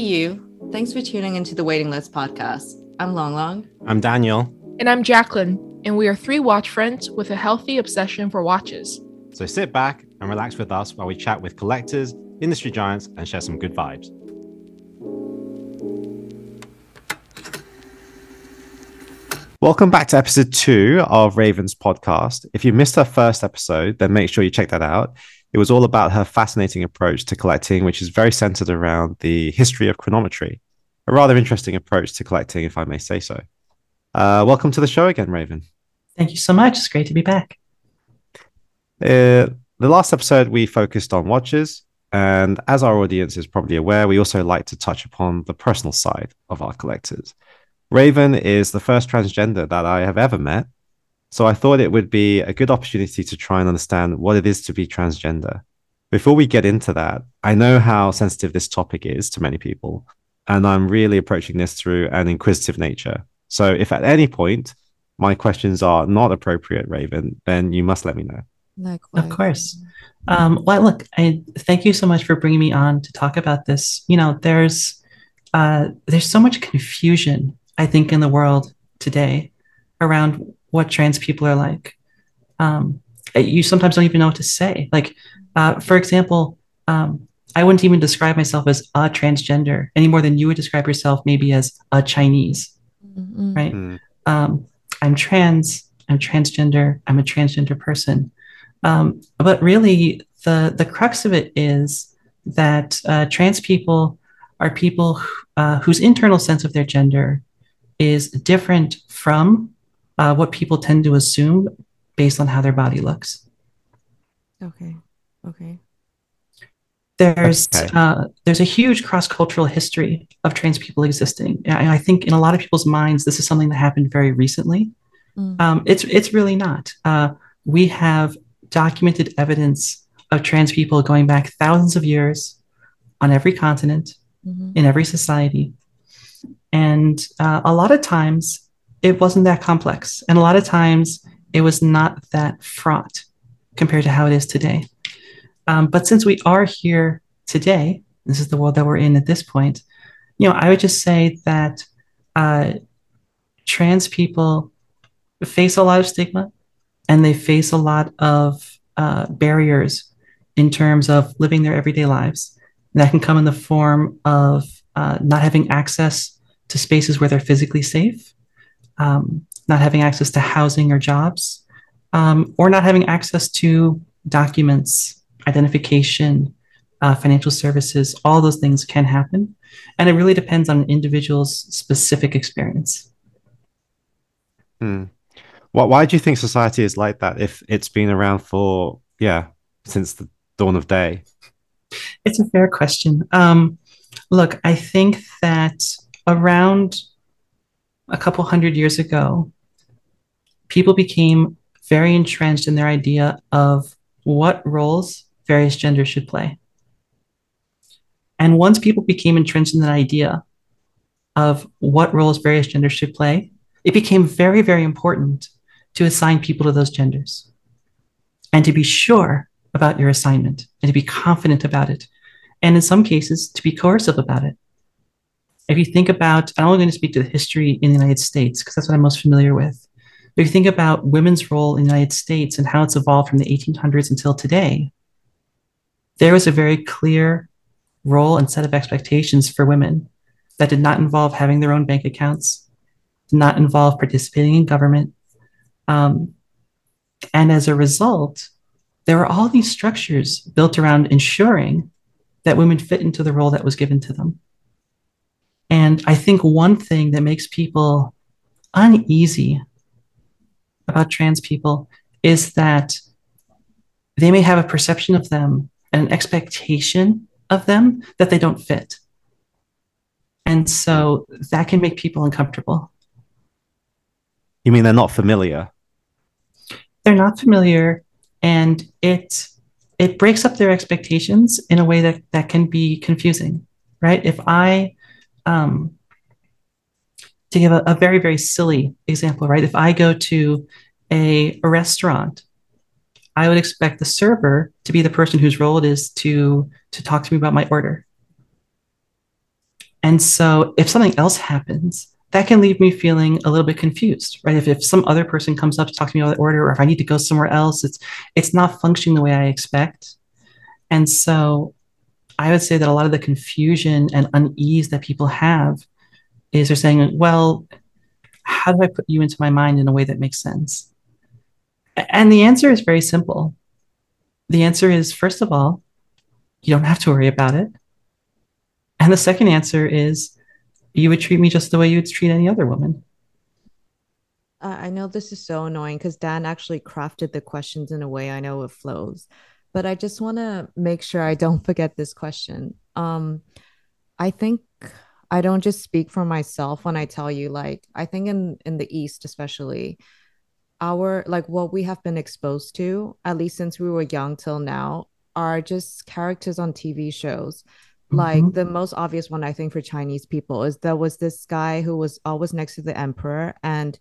you. Thanks for tuning into the Waiting List podcast. I'm Long Long. I'm Daniel. And I'm Jacqueline, and we are three watch friends with a healthy obsession for watches. So sit back and relax with us while we chat with collectors, industry giants, and share some good vibes. Welcome back to episode two of Raven's podcast. If you missed our first episode, then make sure you check that out. It was all about her fascinating approach to collecting, which is very centered around the history of chronometry. A rather interesting approach to collecting, if I may say so. Uh, welcome to the show again, Raven. Thank you so much. It's great to be back. Uh, the last episode, we focused on watches. And as our audience is probably aware, we also like to touch upon the personal side of our collectors. Raven is the first transgender that I have ever met. So I thought it would be a good opportunity to try and understand what it is to be transgender. Before we get into that, I know how sensitive this topic is to many people, and I'm really approaching this through an inquisitive nature. So if at any point my questions are not appropriate, Raven, then you must let me know. Likewise. Of course. Um, well, look, I thank you so much for bringing me on to talk about this. You know, there's uh, there's so much confusion I think, in the world today around what trans people are like. Um, you sometimes don't even know what to say. Like, uh, for example, um, I wouldn't even describe myself as a transgender any more than you would describe yourself maybe as a Chinese, mm-hmm. right? Mm. Um, I'm trans. I'm transgender. I'm a transgender person. Um, but really, the the crux of it is that uh, trans people are people uh, whose internal sense of their gender is different from uh, what people tend to assume based on how their body looks. Okay. Okay. There's okay. Uh, there's a huge cross cultural history of trans people existing. I, I, think in a lot of people's minds, this is something that happened very recently. Mm. Um, it's it's really not. Uh, we have documented evidence of trans people going back thousands of years on every continent, mm-hmm. in every society, and uh, a lot of times it wasn't that complex. And a lot of times it was not that fraught compared to how it is today. Um, but since we are here today, this is the world that we're in at this point, you know, I would just say that uh, trans people face a lot of stigma and they face a lot of uh, barriers in terms of living their everyday lives. that can come in the form of uh, not having access to spaces where they're physically safe, um, not having access to housing or jobs, um, or not having access to documents, identification, uh, financial services. All those things can happen. And it really depends on an individual's specific experience. Hmm. Well, why do you think society is like that if it's been around for, yeah, since the dawn of day? It's a fair question. Um, look, I think that around a couple hundred years ago, people became very entrenched in their idea of what roles various genders should play. And once people became entrenched in that idea of what roles various genders should play, it became very, very important to assign people to those genders and to be sure about your assignment and to be confident about it. And in some cases, to be coercive about it if you think about, I'm only going to speak to the history in the United States because that's what I'm most familiar with. If you think about women's role in the United States and how it's evolved from the 1800s until today, there was a very clear role and set of expectations for women that did not involve having their own bank accounts, did not involve participating in government. Um, and as a result, there were all these structures built around ensuring that women fit into the role that was given to them. And I think one thing that makes people uneasy about trans people is that they may have a perception of them and an expectation of them that they don't fit. And so that can make people uncomfortable. You mean they're not familiar? They're not familiar and it it breaks up their expectations in a way that that can be confusing, right? If I um, to give a, a, very, very silly example, right? If I go to a, a restaurant, I would expect the server to be the person whose role it is to, to talk to me about my order. And so if something else happens, that can leave me feeling a little bit confused, right? If, if some other person comes up to talk to me about the order, or if I need to go somewhere else, it's it's not functioning the way I expect. And so I would say that a lot of the confusion and unease that people have is they're saying, well, how do I put you into my mind in a way that makes sense? And the answer is very simple. The answer is, first of all, you don't have to worry about it. And the second answer is, you would treat me just the way you would treat any other woman. Uh, I know this is so annoying because Dan actually crafted the questions in a way I know it flows, but I just want to make sure I don't forget this question. Um, I think I don't just speak for myself when I tell you, like, I think in in the East, especially, our like what we have been exposed to, at least since we were young till now, are just characters on TV shows. Like Mhm. the most obvious one, I think, for Chinese people is there was this guy who was always next to the emperor, and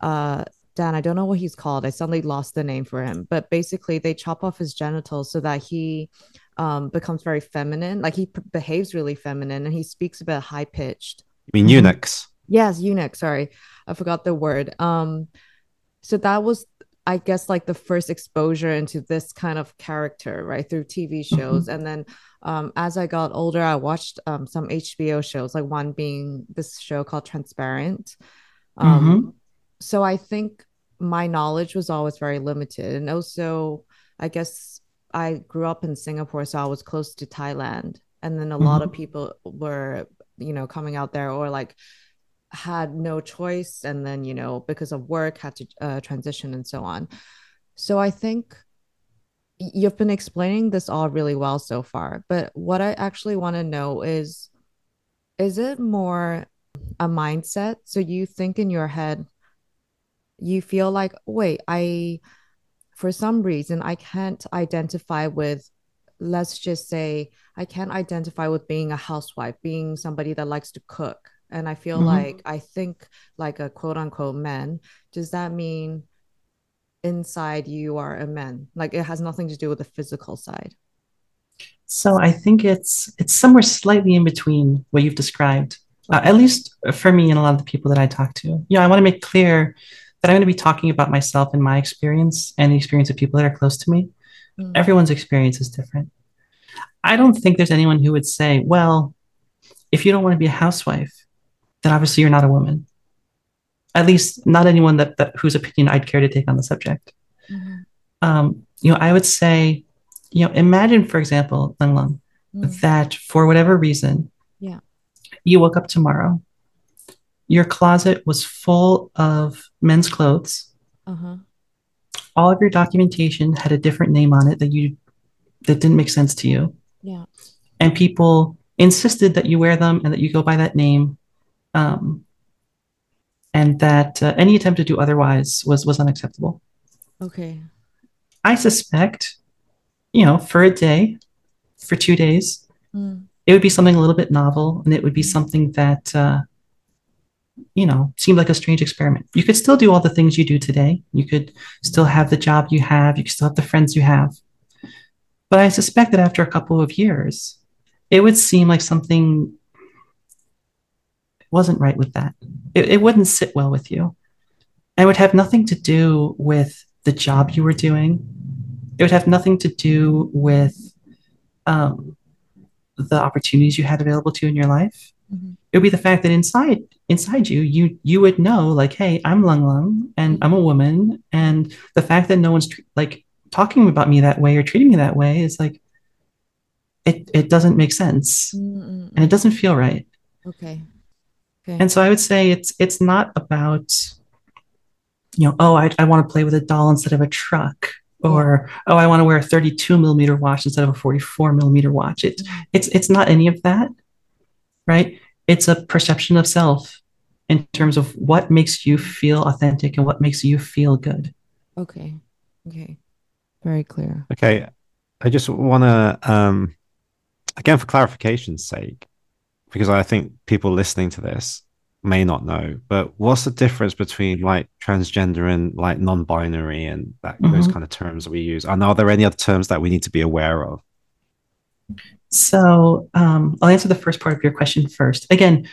uh, Dan, I don't know what he's called. I suddenly lost the name for him, but basically they chop off his genitals so that he um becomes very feminine. Like he p- behaves really feminine, and he speaks a bit high pitched. I mean, eunuchs. Yes, eunuch. Sorry, I forgot the word. Um, so that was, I guess, like the first exposure into this kind of character, right, through TV shows. And then, um, as I got older, I watched um some HBO shows, like one being this show called Transparent. Um, so I think my knowledge was always very limited, and also, I guess I grew up in Singapore, so I was close to Thailand, and then a lot of people were, you know, coming out there or like had no choice. And then you know because of work had to uh, transition and so on. So i think you've been explaining this all really well so far. But what i actually want to know is is it more a mindset? So you think in your head you feel like wait i for some reason i can't identify with let's just say i can't identify with being a housewife being somebody that likes to cook. And i feel Mhm. like i think like a quote unquote man. Does that mean inside you are a man? Like it has nothing to do with the physical side. So I think it's it's somewhere slightly in between what you've described, uh, at least for me and a lot of the people that I talk to. You know, I want to make clear that I'm going to be talking about myself and my experience and the experience of people that are close to me. Mm. Everyone's experience is different. I don't think there's anyone who would say, well, if you don't want to be a housewife, then obviously you're not a woman. At least not anyone that, that whose opinion I'd care to take on the subject. Mhm. Um, you know, I would say, you know, imagine, for example, Lung Lung, Mm. that for whatever reason, Yeah. you woke up tomorrow, your closet was full of men's clothes, uh-huh. All of your documentation had a different name on it that you that didn't make sense to you, yeah. And people insisted that you wear them and that you go by that name, um, and that uh, any attempt to do otherwise was was unacceptable. okay. I suspect, you know, for a day, for two days, Mm. it would be something a little bit novel and it would be something that uh, you know seemed like a strange experiment. You could still do all the things you do today. You could still have the job you have. You could still have the friends you have. But i suspect that after a couple of years it would seem like something wasn't right with that. It, it wouldn't sit well with you. And it would have nothing to do with the job you were doing. It would have nothing to do with um, the opportunities you had available to you in your life. Mhm. it would be the fact that inside inside you you you would know like hey i'm lung lung and i'm a woman. And the fact that no one's tr- like talking about me that way or treating me that way is like it it doesn't make sense. Mm-mm. and it doesn't feel right. Okay. Okay. And so i would say it's it's not about you know oh i, I want to play with a doll instead of a truck or oh i want to wear a 32 millimeter watch instead of a 44 millimeter watch. It, mm-hmm. it's it's not any of that right it's a perception of self in terms of what makes you feel authentic and what makes you feel good okay okay very clear Okay, I just want to, um, again, for clarification's sake, because I think people listening to this may not know, but what's the difference between like transgender and like non-binary and that those Mhm. kind of terms that we use? And are there any other terms that we need to be aware of? So um, I'll answer the first part of your question first. Again,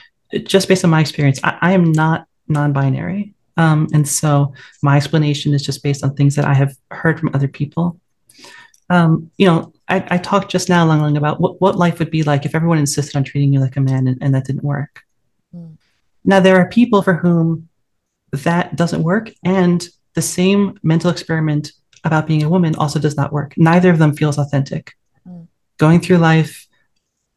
just based on my experience, I, I am not non-binary, um, and so my explanation is just based on things that I have heard from other people. Um, you know, I, I, talked just now, Lang Lang, about what, what life would be like if everyone insisted on treating you like a man, and, and that didn't work. Mm. Now there are people for whom that doesn't work, and the same mental experiment about being a woman also does not work. Neither of them feels authentic. Going through life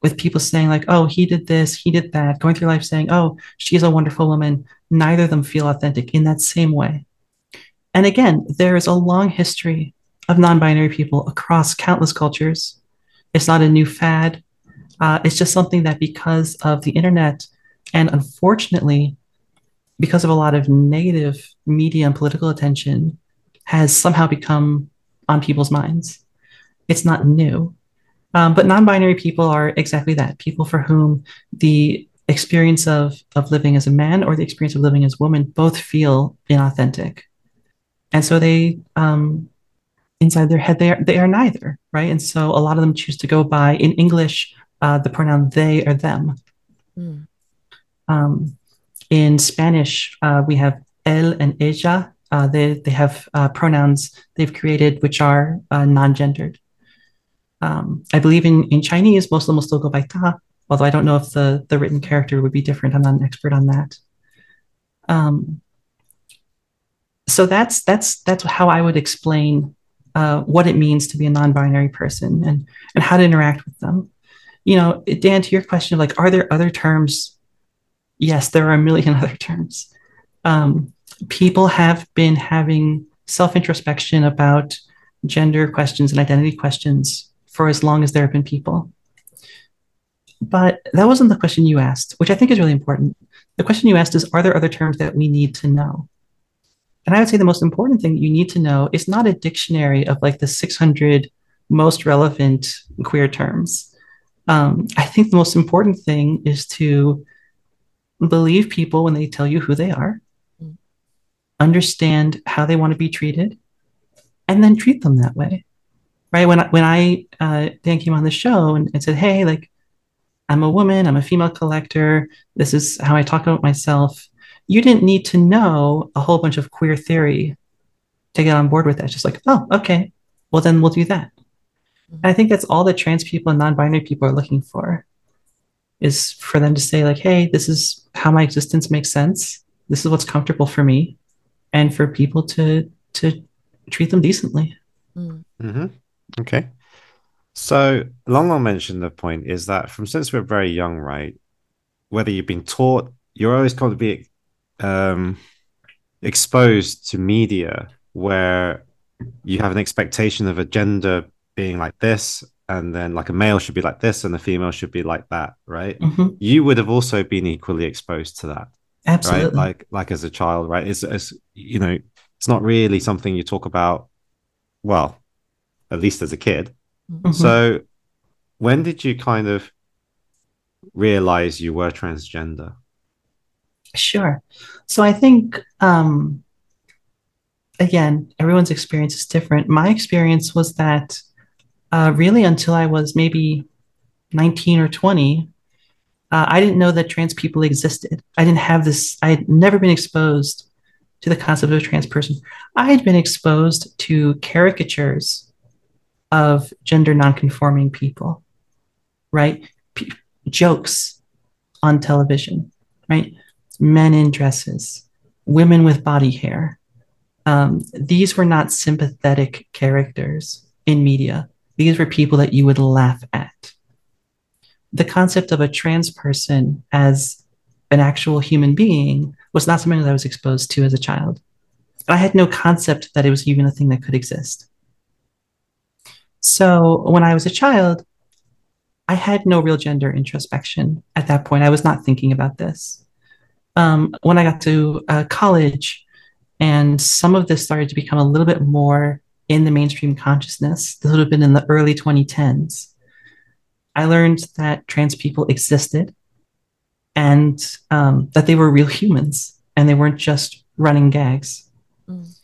with people saying, like, oh, he did this, he did that, going through life saying, oh, she's a wonderful woman, neither of them feel authentic in that same way. And again, there is a long history of non binary people across countless cultures. It's not a new fad. Uh, it's just something that because of the internet and unfortunately, because of a lot of negative media and political attention, has somehow become on people's minds. It's not new. Um, but non binary people are exactly that people for whom the experience of, of living as a man or the experience of living as a woman both feel inauthentic. And so they, um, inside their head, they are, they are neither, right? And so a lot of them choose to go by, in English, uh, the pronoun they or them. Mm. Um, in Spanish, uh, we have él and ella. Uh, they, they have uh, pronouns they've created which are uh, non gendered. Um, I believe in, in Chinese, most of them will still go by ta, although I don't know if the, the written character would be different. I'm not an expert on that. Um, so that's that's that's how I would explain uh, what it means to be a non-binary person and and how to interact with them. You know, Dan, to your question of like, are there other terms yes, there are a million other terms. Um, people have been having self introspection about gender questions and identity questions for as long as there have been people. But that wasn't the question you asked, which I think is really important. The question you asked is Are there other terms that we need to know? And I would say the most important thing you need to know is not a dictionary of like the 600 most relevant queer terms. Um, I think the most important thing is to believe people when they tell you who they are, mm. understand how they want to be treated, and then treat them that way. Right? When I, when I uh, Dan came on the show and, and said, "Hey, like, I'm a woman, I'm a female collector. This is how I talk about myself." You didn't need to know a whole bunch of queer theory to get on board with that. It's just like, oh, okay, well then we'll do that. And I think that's all that trans people and non-binary people are looking for is for them to say like hey this is how my existence makes sense this is what's comfortable for me and for people to to treat them decently mm. mm-hmm. Okay so long long mentioned the point is that from since we're very young right whether you've been taught you're always going to be um, exposed to media where you have an expectation of a gender being like this and then like a male should be like this and a female should be like that right mm-hmm. you would have also been equally exposed to that absolutely right? like like as a child right it's, it's you know it's not really something you talk about well at least as a kid mm-hmm. so when did you kind of realize you were transgender sure so i think um again everyone's experience is different my experience was that uh, really until I was maybe 19 or 20, uh, I didn't know that trans people existed. I didn't have this, I had never been exposed to the concept of a trans person. I had been exposed to caricatures of gender nonconforming people, right? P- jokes on television, right? Men in dresses, women with body hair. Um, these were not sympathetic characters in media. These were people that you would laugh at. The concept of a trans person as an actual human being was not something that I was exposed to as a child. I had no concept that it was even a thing that could exist. So when I was a child, I had no real gender introspection at that point. I was not thinking about this. Um, when I got to uh, college, and some of this started to become a little bit more in the mainstream consciousness. This would have been in the early 2010s. I learned that trans people existed and um, that they were real humans and they weren't just running gags. Mm.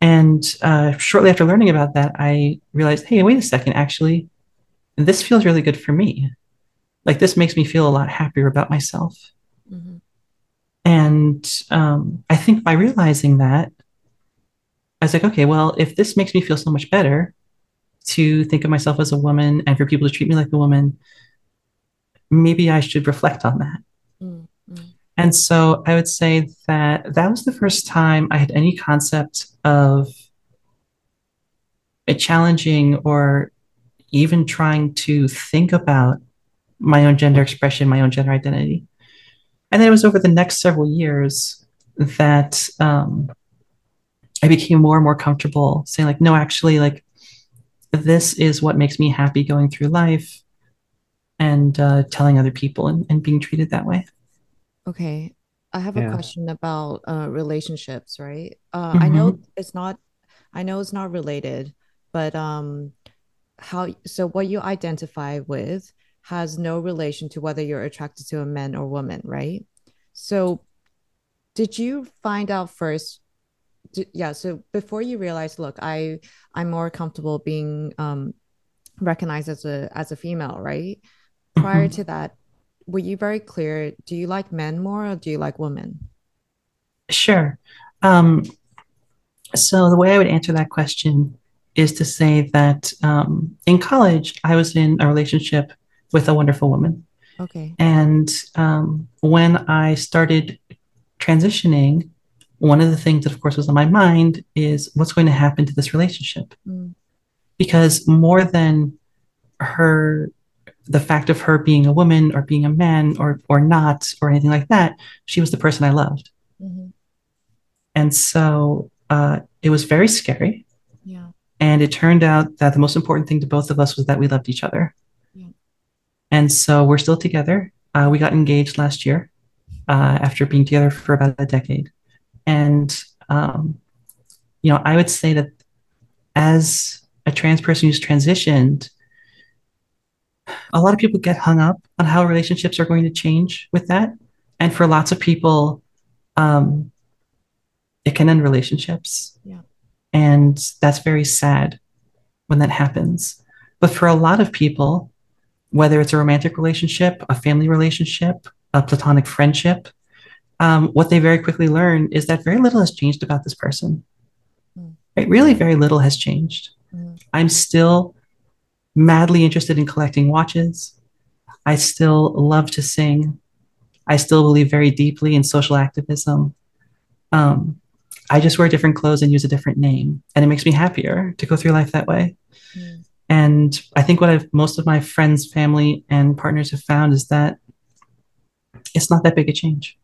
And uh, shortly after learning about that, I realized, hey, wait a second, actually, this feels really good for me. Like this makes me feel a lot happier about myself. Mhm. And um, I think by realizing that, I was like, okay, well, if this makes me feel so much better to think of myself as a woman and for people to treat me like a woman, maybe I should reflect on that. Mm, mm. And so I would say that that was the first time I had any concept of challenging or even trying to think about my own gender expression, my own gender identity. And then it was over the next several years that um, I became more and more comfortable saying, like, no, actually, like, this is what makes me happy going through life and uh, telling other people and, and being treated that way. Okay. I have Yeah. a question about uh, relationships, right? Uh, I know it's not, I know it's not related, but um, how, so what you identify with has no relation to whether you're attracted to a man or woman, right? So did you find out first? d- yeah, so before you realize, look, I I'm more comfortable being um recognized as a as a female, right? Prior Mhm. to that, were you very clear? Do you like men more or do you like women? Sure. Um, so the way I would answer that question is to say that um, in college, I was in a relationship with a wonderful woman. Okay. And um, when I started transitioning, one of the things that, of course, was on my mind is what's going to happen to this relationship? Mm, Because more than her, the fact of her being a woman or being a man or or not or anything like that, she was the person I loved. mhm. And so uh, it was very scary. Yeah. And it turned out that the most important thing to both of us was that we loved each other. Yeah. And so we're still together. Uh, we got engaged last year uh, after being together for about a decade. And, um, you know, I would say that as a trans person who's transitioned, a lot of people get hung up on how relationships are going to change with that. And for lots of people, um, it can end relationships. Yeah. And that's very sad when that happens. But for a lot of people, whether it's a romantic relationship, a family relationship, a platonic friendship, um, what they very quickly learn is that very little has changed about this person. Mm. Right? Really, very little has changed. Mhm. I'm still madly interested in collecting watches. I still love to sing. I still believe very deeply in social activism. Um, I just wear different clothes and use a different name, and it makes me happier to go through life that way. Mm. And I think what I've most of my friends, family, and partners have found is that it's not that big a change.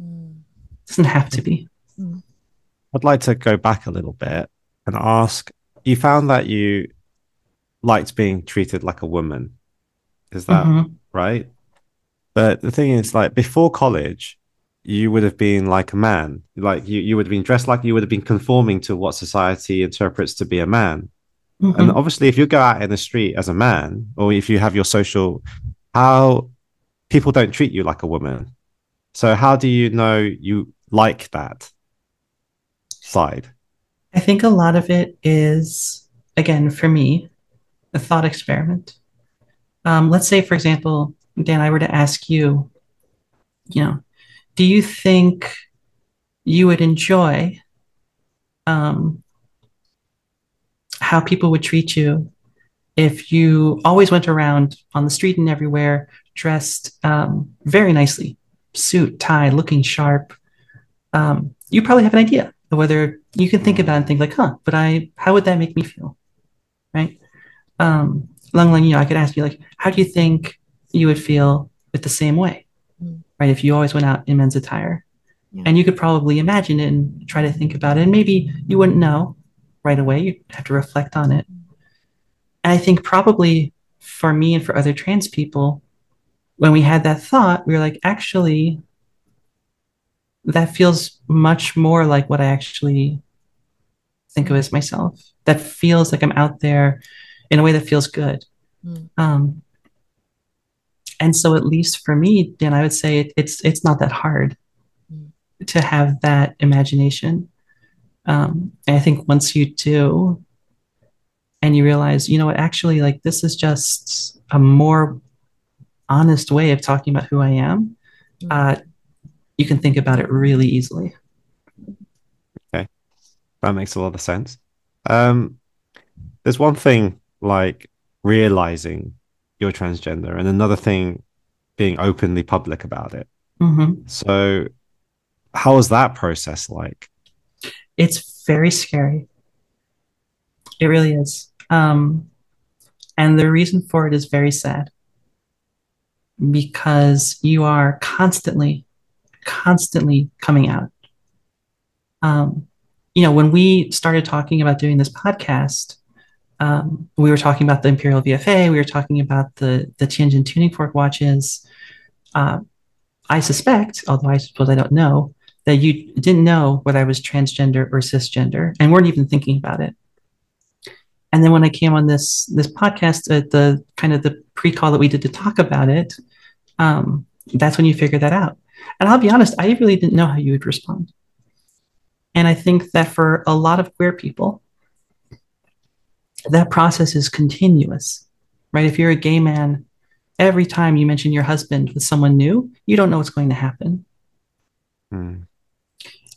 Mm. It doesn't have to be. I'd like to go back a little bit and ask you found that you liked being treated like a woman. Is that Mhm. right? But the thing is, like before college, you would have been like a man. Like you, you would have been dressed like you would have been conforming to what society interprets to be a man. And Mhm. obviously, if you go out in the street as a man, or if you have your social, how people don't treat you like a woman. So how do you know you like that side? I think a lot of it is, again, for me, a thought experiment. Um, let's say, for example, Dan, I were to ask you, you know, do you think you would enjoy um, how people would treat you if you always went around on the street and everywhere dressed um, very nicely, suit, tie, looking sharp? Um, you probably have an idea of whether you can think about and think like, huh, but I, how would that make me feel? Right? Um, Lung Lung, you know, I could ask you like, how do you think you would feel with the same way? Mm. Right? If you always went out in men's attire. Yeah. And you could probably imagine it and try to think about it. And maybe you wouldn't know right away. You'd have to reflect on it. And I think probably for me and for other trans people, when we had that thought, we were like, actually, that feels much more like what I actually think of as myself. That feels like I'm out there in a way that feels good. Mm. Um, and so, at least for me, Dan, I would say it, it's it's not that hard Mm. to have that imagination. Um, and I think once you do, and you realize, you know what, actually, like this is just a more honest way of talking about who I am, uh, you can think about it really easily. Okay, that makes a lot of sense. Um, there's one thing like realizing you're transgender, and another thing being openly public about it. Mm-hmm. So, how was that process like? It's very scary. It really is. Um, and the reason for it is very sad because you are constantly, constantly coming out. Um, you know, when we started talking about doing this podcast, um, we were talking about the Imperial VFA, we were talking about the the Tianjin tuning fork watches. Uh, I suspect, although I suppose I don't know, that you didn't know whether I was transgender or cisgender and weren't even thinking about it. And then when I came on this this podcast at the kind of the pre-call that we did to talk about it, um, that's when you figure that out. And I'll be honest, I really didn't know how you would respond. And I think that for a lot of queer people, that process is continuous, right? If you're a gay man, every time you mention your husband with someone new, you don't know what's going to happen. Hmm.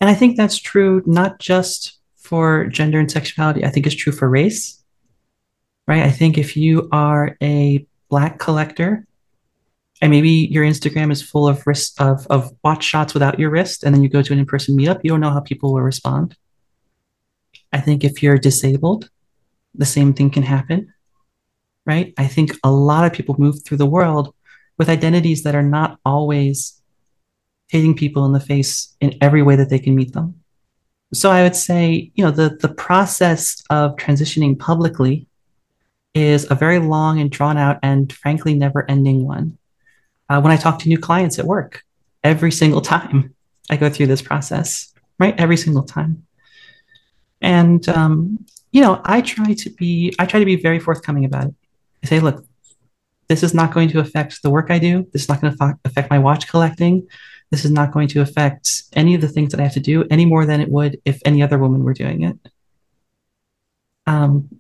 And I think that's true not just for gender and sexuality, I think it's true for race right? I think if you are a black collector and maybe your Instagram is full of wrist of, of watch shots without your wrist, and then you go to an in-person meetup, you don't know how people will respond. I think if you're disabled, the same thing can happen, right? I think a lot of people move through the world with identities that are not always hitting people in the face in every way that they can meet them. So I would say, you know, the the process of transitioning publicly is a very long and drawn out and frankly never ending one. Uh, when I talk to new clients at work, every single time I go through this process, right? Every single time. And, um, you know, I try to be, I try to be very forthcoming about it. I say, look, this is not going to affect the work I do. This is not going to affect my watch collecting. This is not going to affect any of the things that I have to do any more than it would if any other woman were doing it. Um,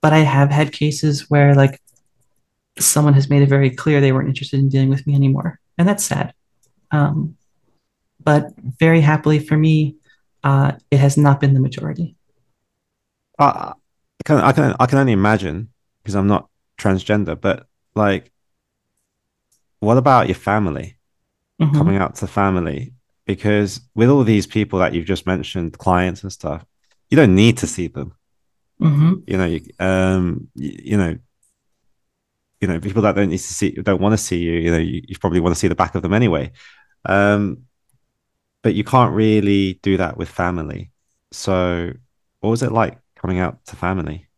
but I have had cases where like someone has made it very clear they weren't interested in dealing with me anymore, and that's sad. Um, but very happily for me, uh, it has not been the majority. I can I can I can only imagine because I'm not transgender, but like, what about your family? Mhm. Coming out to family because with all these people that you've just mentioned, clients and stuff, you don't need to see them. Mhm. You know, you, um, you, you know, you know, people that don't need to see, don't want to see you. You know, you, you probably want to see the back of them anyway. Um, but you can't really do that with family. So, what was it like coming out to family?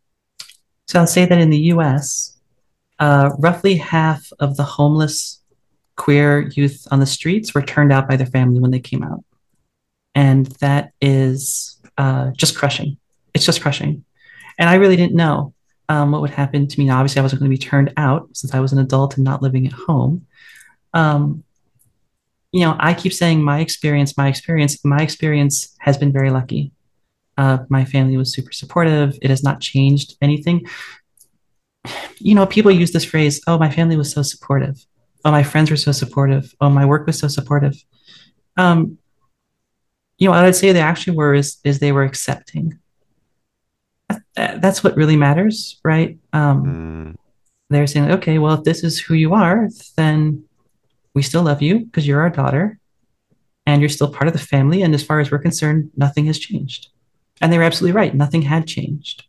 So I'll say that in the US, uh, roughly half of the homeless queer youth on the streets were turned out by their family when they came out. And that is uh, just crushing. It's just crushing. And I really didn't know um, what would happen to me. Now, obviously, I wasn't going to be turned out since I was an adult and not living at home. Um, you know, I keep saying my experience, my experience, my experience has been very lucky. Uh, my family was super supportive. It has not changed anything. You know, people use this phrase, oh, my family was so supportive. Oh, my friends were so supportive. Oh, my work was so supportive. Um, you know, what I'd say they actually were is, is they were accepting. That's what really matters, right? Um, Mm, they're saying, okay, well, if this is who you are, then we still love you because you're our daughter and you're still part of the family. And as far as we're concerned, nothing has changed. And they were absolutely right. Nothing had changed.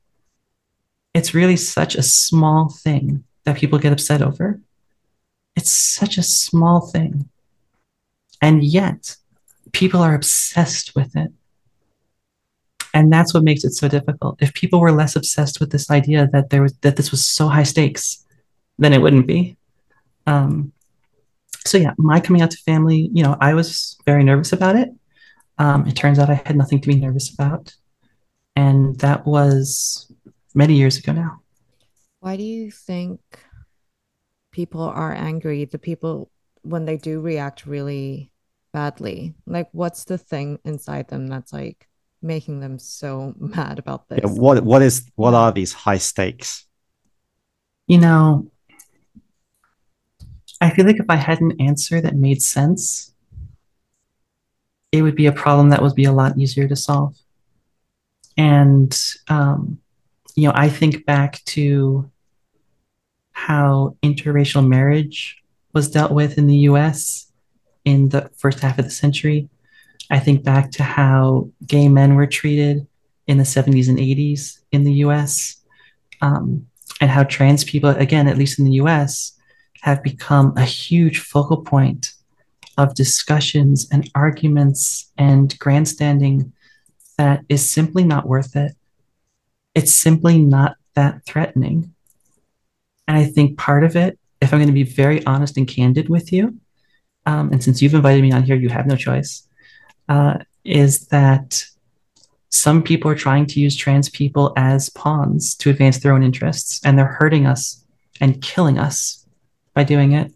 It's really such a small thing that people get upset over. It's such a small thing. And yet, people are obsessed with it. And that's what makes it so difficult. If people were less obsessed with this idea that there was that this was so high stakes, then it wouldn't be. Um, so yeah, my coming out to family, you know, I was very nervous about it. Um, it turns out I had nothing to be nervous about, and that was many years ago now. Why do you think people are angry? The people when they do react really badly. Like what's the thing inside them that's like making them so mad about this? Yeah, what what is what are these high stakes? You know, I feel like if I had an answer that made sense, it would be a problem that would be a lot easier to solve. And um, you know, I think back to how interracial marriage was dealt with in the US in the first half of the century. I think back to how gay men were treated in the 70s and 80s in the US, um, and how trans people, again, at least in the US, have become a huge focal point of discussions and arguments and grandstanding that is simply not worth it. It's simply not that threatening. And I think part of it, if I'm going to be very honest and candid with you, um, and since you've invited me on here, you have no choice, uh, is that some people are trying to use trans people as pawns to advance their own interests, and they're hurting us and killing us by doing it.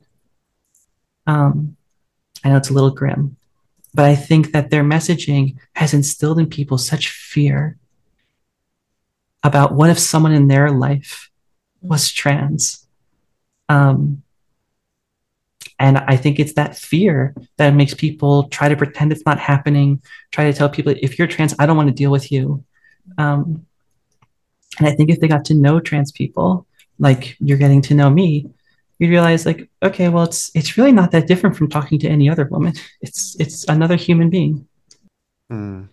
Um, I know it's a little grim, but I think that their messaging has instilled in people such fear about what if someone in their life was trans. Um, and I think it's that fear that makes people try to pretend it's not happening, try to tell people, if you're trans, I don't want to deal with you. Um, and I think if they got to know trans people, like you're getting to know me, you realize like, okay, well, it's it's really not that different from talking to any other woman. It's it's another human being. Hmm.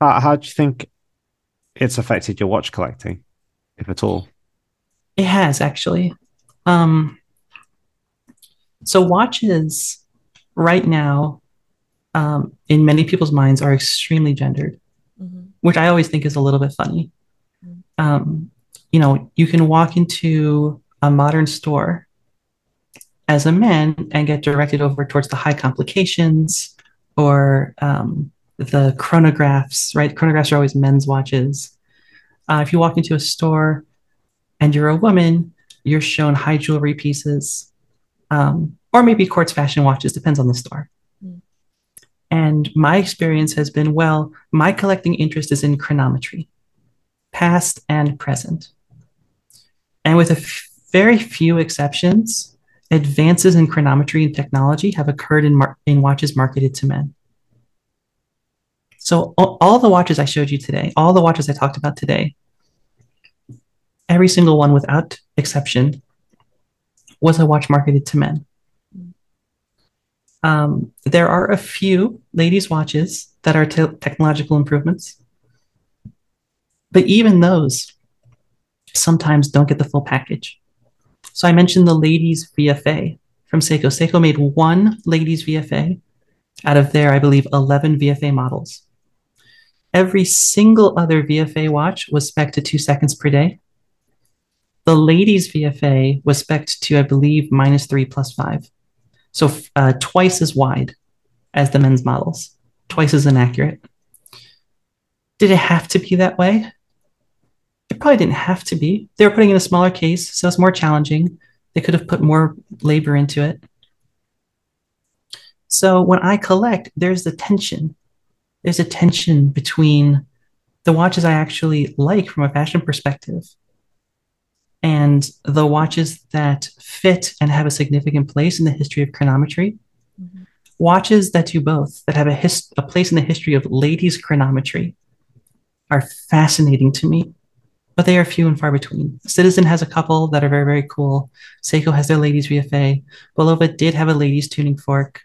How, how do you think it's affected your watch collecting, if at all? It has actually. Um, so watches right now, um, in many people's minds, are extremely gendered, Mhm. which I always think is a little bit funny. Mm. Um, you know, you can walk into a modern store as a man and get directed over towards the high complications or um, the chronographs, right? Chronographs are always men's watches. Uh, if you walk into a store and you're a woman, you're shown high jewelry pieces, um, or maybe quartz fashion watches, depends on the store. Mm. And my experience has been well, my collecting interest is in chronometry, past and present. And with a f- very few exceptions, advances in chronometry and technology have occurred in, mar- in watches marketed to men. So, all, the watches I showed you today, all the watches I talked about today, every single one without exception was a watch marketed to men. Um, there are a few ladies' watches that are te- technological improvements, but even those sometimes don't get the full package. So I mentioned the ladies' VFA from Seiko. Seiko made one ladies' VFA out of their, I believe, 11 VFA models. Every single other VFA watch was spec to two seconds per day. The ladies' VFA was spec to, I believe, minus three plus five. So uh, twice as wide as the men's models, twice as inaccurate. Did it have to be that way? It probably didn't have to be. They were putting in a smaller case, so it's more challenging. They could have put more labor into it. So when I collect, there's the tension. There's a tension between the watches I actually like from a fashion perspective and the watches that fit and have a significant place in the history of chronometry. Mhm. Watches that do both, that have a, his- a place in the history of ladies' chronometry, are fascinating to me, but they are few and far between. Citizen has a couple that are very, very cool. Seiko has their ladies' VFA. Bulova did have a ladies' tuning fork.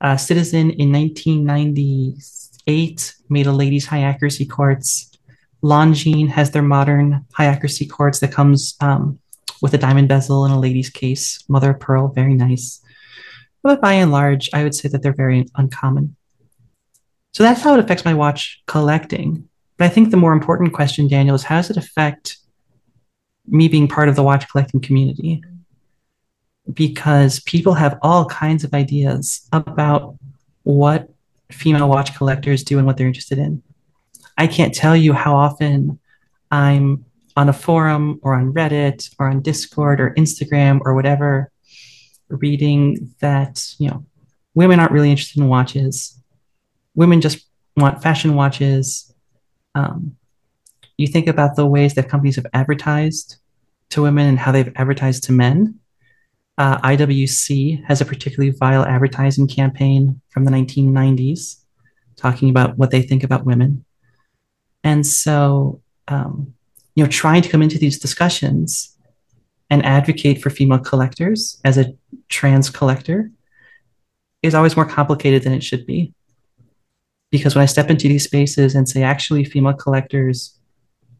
Uh, Citizen in 1998 made a ladies' high accuracy quartz. Longines has their modern high accuracy quartz that comes um, with a diamond bezel and a ladies case, mother of pearl, very nice. But by and large, I would say that they're very uncommon. So that's how it affects my watch collecting. But I think the more important question, Daniel, is how does it affect me being part of the watch collecting community? Because people have all kinds of ideas about what female watch collectors do and what they're interested in. I can't tell you how often I'm on a forum or on Reddit or on Discord or Instagram or whatever reading that, you know, women aren't really interested in watches. Women just want fashion watches. Um, you think about the ways that companies have advertised to women and how they've advertised to men. Uh, IWC has a particularly vile advertising campaign from the 1990s talking about what they think about women. And so, um, you know, trying to come into these discussions and advocate for female collectors as a trans collector is always more complicated than it should be. Because when I step into these spaces and say, actually, female collectors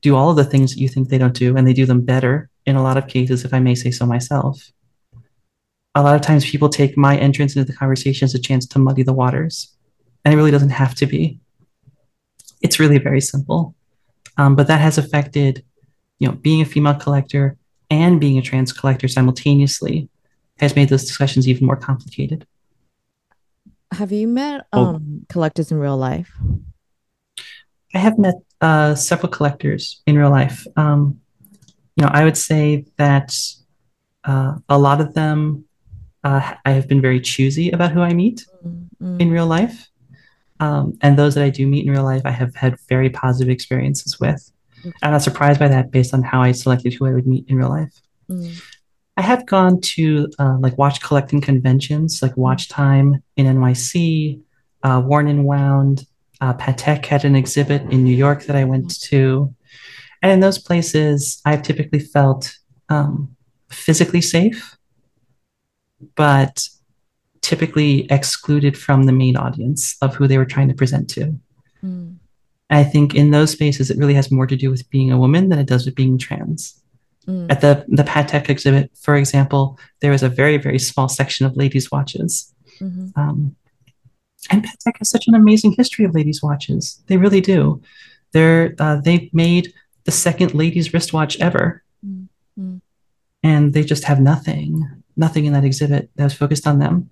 do all of the things that you think they don't do, and they do them better in a lot of cases, if I may say so myself. A lot of times people take my entrance into the conversation as a chance to muddy the waters. And it really doesn't have to be. It's really very simple. Um, but that has affected, you know, being a female collector and being a trans collector simultaneously has made those discussions even more complicated. Have you met Oh. um collectors in real life? I have met uh, several collectors in real life. Um, you know, I would say that uh, a lot of them, uh, I have been very choosy about who I meet Mm, in real life. Um, and those that I do meet in real life, I have had very positive experiences with. I'm not surprised by that based on how I selected who I would meet in real life. mm, I have gone to uh, like watch collecting conventions, like Watch Time in NYC, uh, Worn and Wound. Uh, Patek had an exhibit in New York that I went to. And in those places, I've typically felt um, physically safe, but typically excluded from the main audience of who they were trying to present to. mm, I think in those spaces, it really has more to do with being a woman than it does with being trans. Mm, At the the Patek exhibit, for example, there was a very very small section of ladies' watches, mhm, um, and Patek has such an amazing history of ladies' watches. They really do. They're uh, they made the second ladies' wristwatch ever, mm, mm. and they just have nothing, nothing in that exhibit that was focused on them.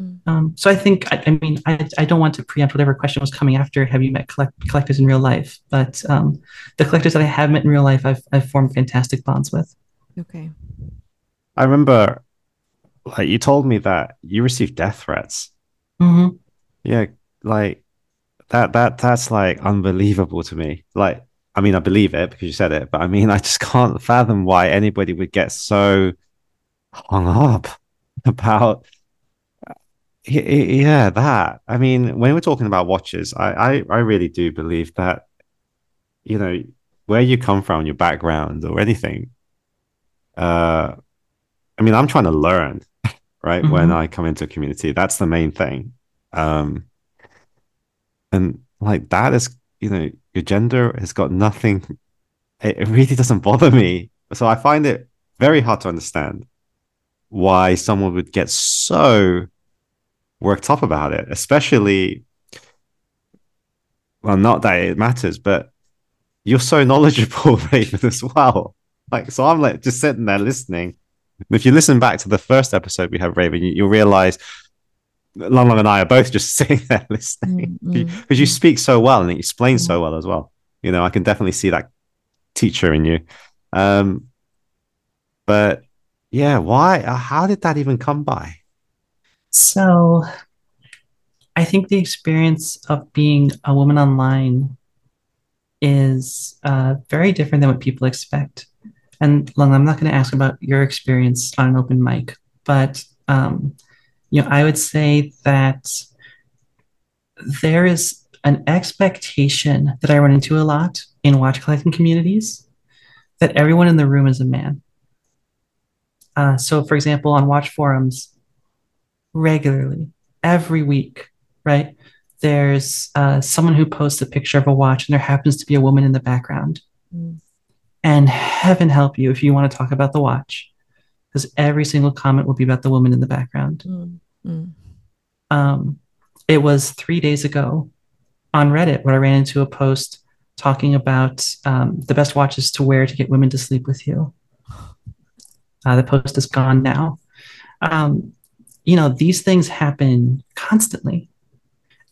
Mm. Um, so I think, I, I mean, I, I don't want to preempt whatever question was coming after. Have you met collect, collectors in real life? But um, the collectors that I have met in real life, I've, I've formed fantastic bonds with. Okay. I remember, like, you told me that you received death threats. hmm Yeah, like that. That that's like unbelievable to me. Like, I mean, I believe it because you said it, but I mean, I just can't fathom why anybody would get so hung up about. Yeah, that. I mean, when we're talking about watches, I, I, I really do believe that, you know, where you come from, your background or anything. Uh, I mean, I'm trying to learn, right? When Mhm. I come into a community, that's the main thing. Um, and like that is, you know, your gender has got nothing. It, it really doesn't bother me. So I find it very hard to understand why someone would get so worked up about it, especially. Well, not that it matters, but you're so knowledgeable, Raven, as well. Like, so I'm like just sitting there listening. If you listen back to the first episode we have, Raven, you, you'll realize Long Long and I are both just sitting there listening because mm, you mm. speak so well and you explain Mm. so well as well. You know, I can definitely see that teacher in you. Um, but yeah, why? uh, How did that even come by? So I think the experience of being a woman online is uh, very different than what people expect. And Lung, I'm not going to ask about your experience on an open mic, but um, you know, I would say that there is an expectation that I run into a lot in watch collecting communities that everyone in the room is a man. Uh, so, for example, on watch forums, regularly, every week, right? There's uh, someone who posts a picture of a watch, and there happens to be a woman in the background. Mm. And heaven help you if you want to talk about the watch, because every single comment will be about the woman in the background. Mm, mm, Um, it was three days ago on Reddit where I ran into a post talking about um, the best watches to wear to get women to sleep with you. Uh, the post is gone now. Um, you know, these things happen constantly.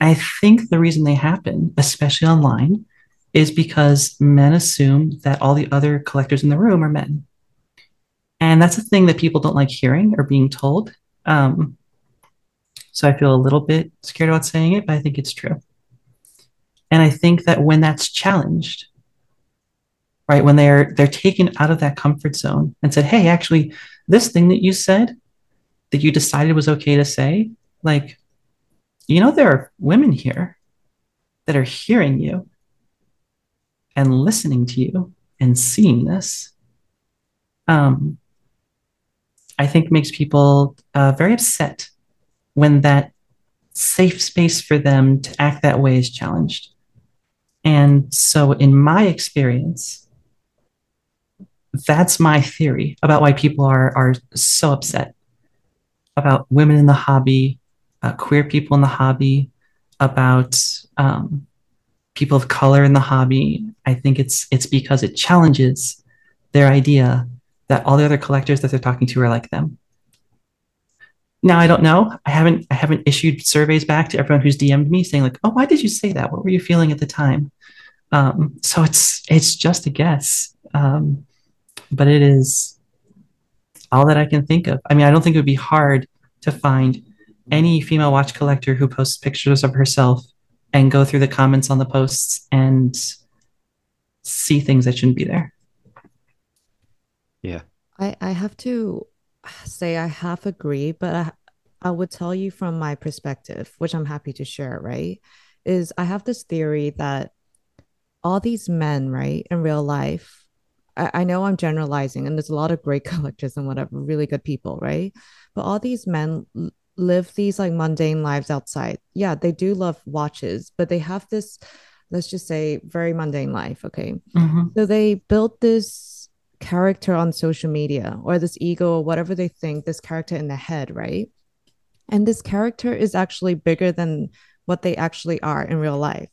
I think the reason they happen, especially online, is because men assume that all the other collectors in the room are men. And that's a thing that people don't like hearing or being told. Um, so I feel a little bit scared about saying it, but I think it's true. And I think that when that's challenged, right, when they're they're taken out of that comfort zone and said, "Hey, actually, this thing that you said that you decided was okay to say, like, you know, there are women here that are hearing you and listening to you and seeing this." Um, I think makes people uh, very upset when that safe space for them to act that way is challenged. And so, in my experience, that's my theory about why people are, are so upset about women in the hobby, uh, queer people in the hobby, about um, people of color in the hobby. I think it's it's because it challenges their idea that all the other collectors that they're talking to are like them. Now I don't know. I haven't I haven't issued surveys back to everyone who's DM'd me saying like, "Oh, why did you say that? What were you feeling at the time?" Um, so it's it's just a guess, um, but it is all that I can think of. I mean, I don't think it would be hard to find any female watch collector who posts pictures of herself and go through the comments on the posts and see things that shouldn't be there. Yeah. I, I have to say I half agree, but I, I would tell you from my perspective, which I'm happy to share, right? Is I have this theory that all these men, right, in real life, I, I know I'm generalizing, and there's a lot of great collectors and whatever, really good people, right? But all these men live these like mundane lives outside. Yeah, they do love watches, but they have this, let's just say, very mundane life. Okay. Mm-hmm. So they built this character on social media or this ego or whatever they think, this character in the head, right? And this character is actually bigger than what they actually are in real life.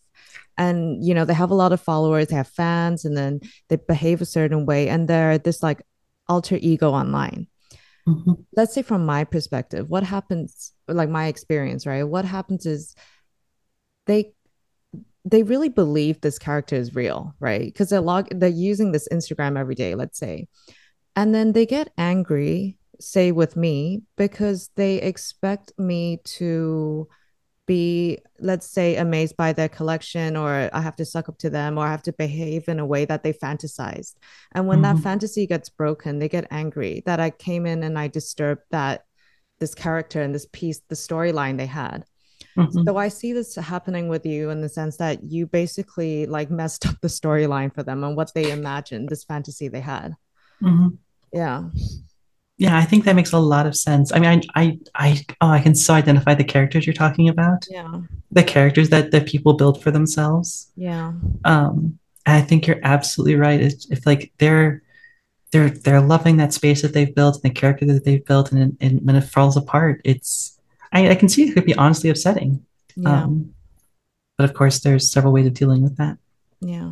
And, you know, they have a lot of followers, they have fans, and then they behave a certain way. And they're this like alter ego online. Mm-hmm. Let's say, from my perspective, what happens, like my experience, right? What happens is they they really believe this character is real, right? Because they're log they're using this Instagram every day, let's say. And then they get angry, say with me, because they expect me to be, let's say, amazed by their collection, or I have to suck up to them, or I have to behave in a way that they fantasized. And when Mhm. that fantasy gets broken, they get angry that I came in and I disturbed that this character and this piece, the storyline they had. Mhm. So I see this happening with you in the sense that you basically like messed up the storyline for them and what they imagined, this fantasy they had. Mhm. Yeah. Yeah, I think that makes a lot of sense. I mean, I, I, I, oh, I can so identify the characters you're talking about, Yeah. the characters that that people build for themselves. Yeah. Um, and I think you're absolutely right. It's, if like they're they're they're loving that space that they've built and the character that they've built, and, and when it falls apart, it's I, I can see it could be honestly upsetting. Yeah. Um, but of course, there's several ways of dealing with that. yeah.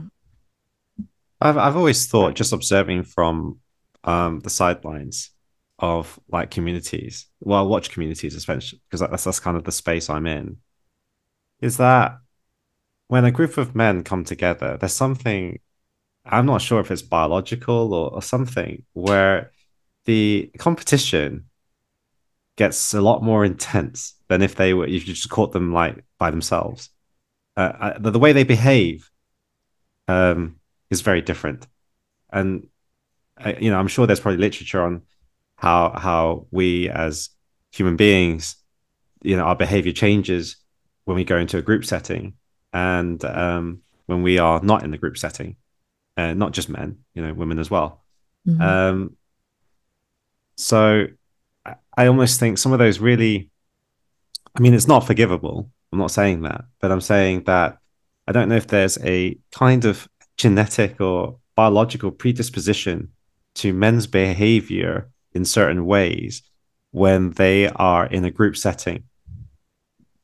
I've I've always thought, just observing from um, the sidelines of like communities, well, watch communities, especially because that's that's kind of the space I'm in. Is that when a group of men come together, there's something I'm not sure if it's biological or, or something where the competition gets a lot more intense than if they were if you just caught them like by themselves. Uh, I, the, the way they behave um, is very different, and uh, you know I'm sure there's probably literature on how how we as human beings, you know, our behavior changes when we go into a group setting and um, when we are not in the group setting, and not just men, you know, women as well. Mhm. Um, so I- I almost think some of those really, I mean, it's not forgivable. I'm not saying that, but I'm saying that I don't know if there's a kind of genetic or biological predisposition to men's behavior in certain ways when they are in a group setting.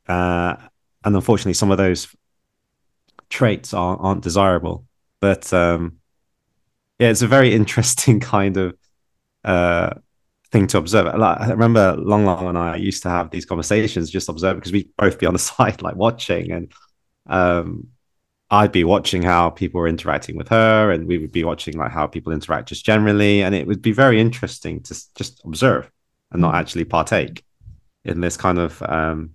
Uh, and unfortunately, some of those traits are, aren't desirable. But um, yeah, it's a very interesting kind of uh, thing to observe. Like, I remember Long Long and I used to have these conversations just observe because we'd both be on the side, like watching, and um, I'd be watching how people were interacting with her, and we would be watching like how people interact just generally, and it would be very interesting to just observe and not actually partake in this kind of um,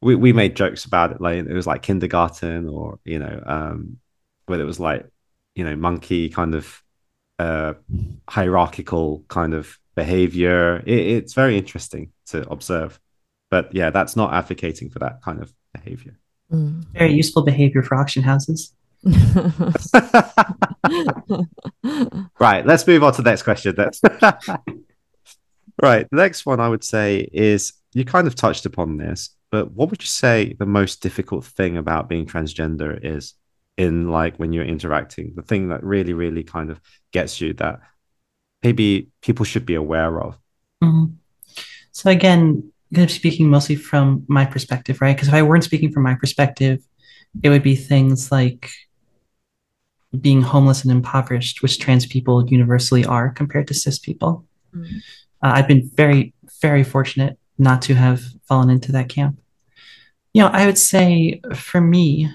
we, we made jokes about it like it was like kindergarten or you know um whether it was like you know monkey kind of uh hierarchical kind of behavior. It, it's very interesting to observe. But yeah that's not advocating for that kind of behavior Mm. Very useful behavior for auction houses. right let's move on to the next question that's right the next one i would say is you kind of touched upon this but what would you say the most difficult thing about being transgender is in like when you're interacting the thing that really really kind of gets you that maybe people should be aware of Mhm. So again, kind of speaking mostly from my perspective, right? Because if I weren't speaking from my perspective, it would be things like being homeless and impoverished, which trans people universally are compared to cis people. Mm. Uh, I've been very, very fortunate not to have fallen into that camp. You know, I would say for me,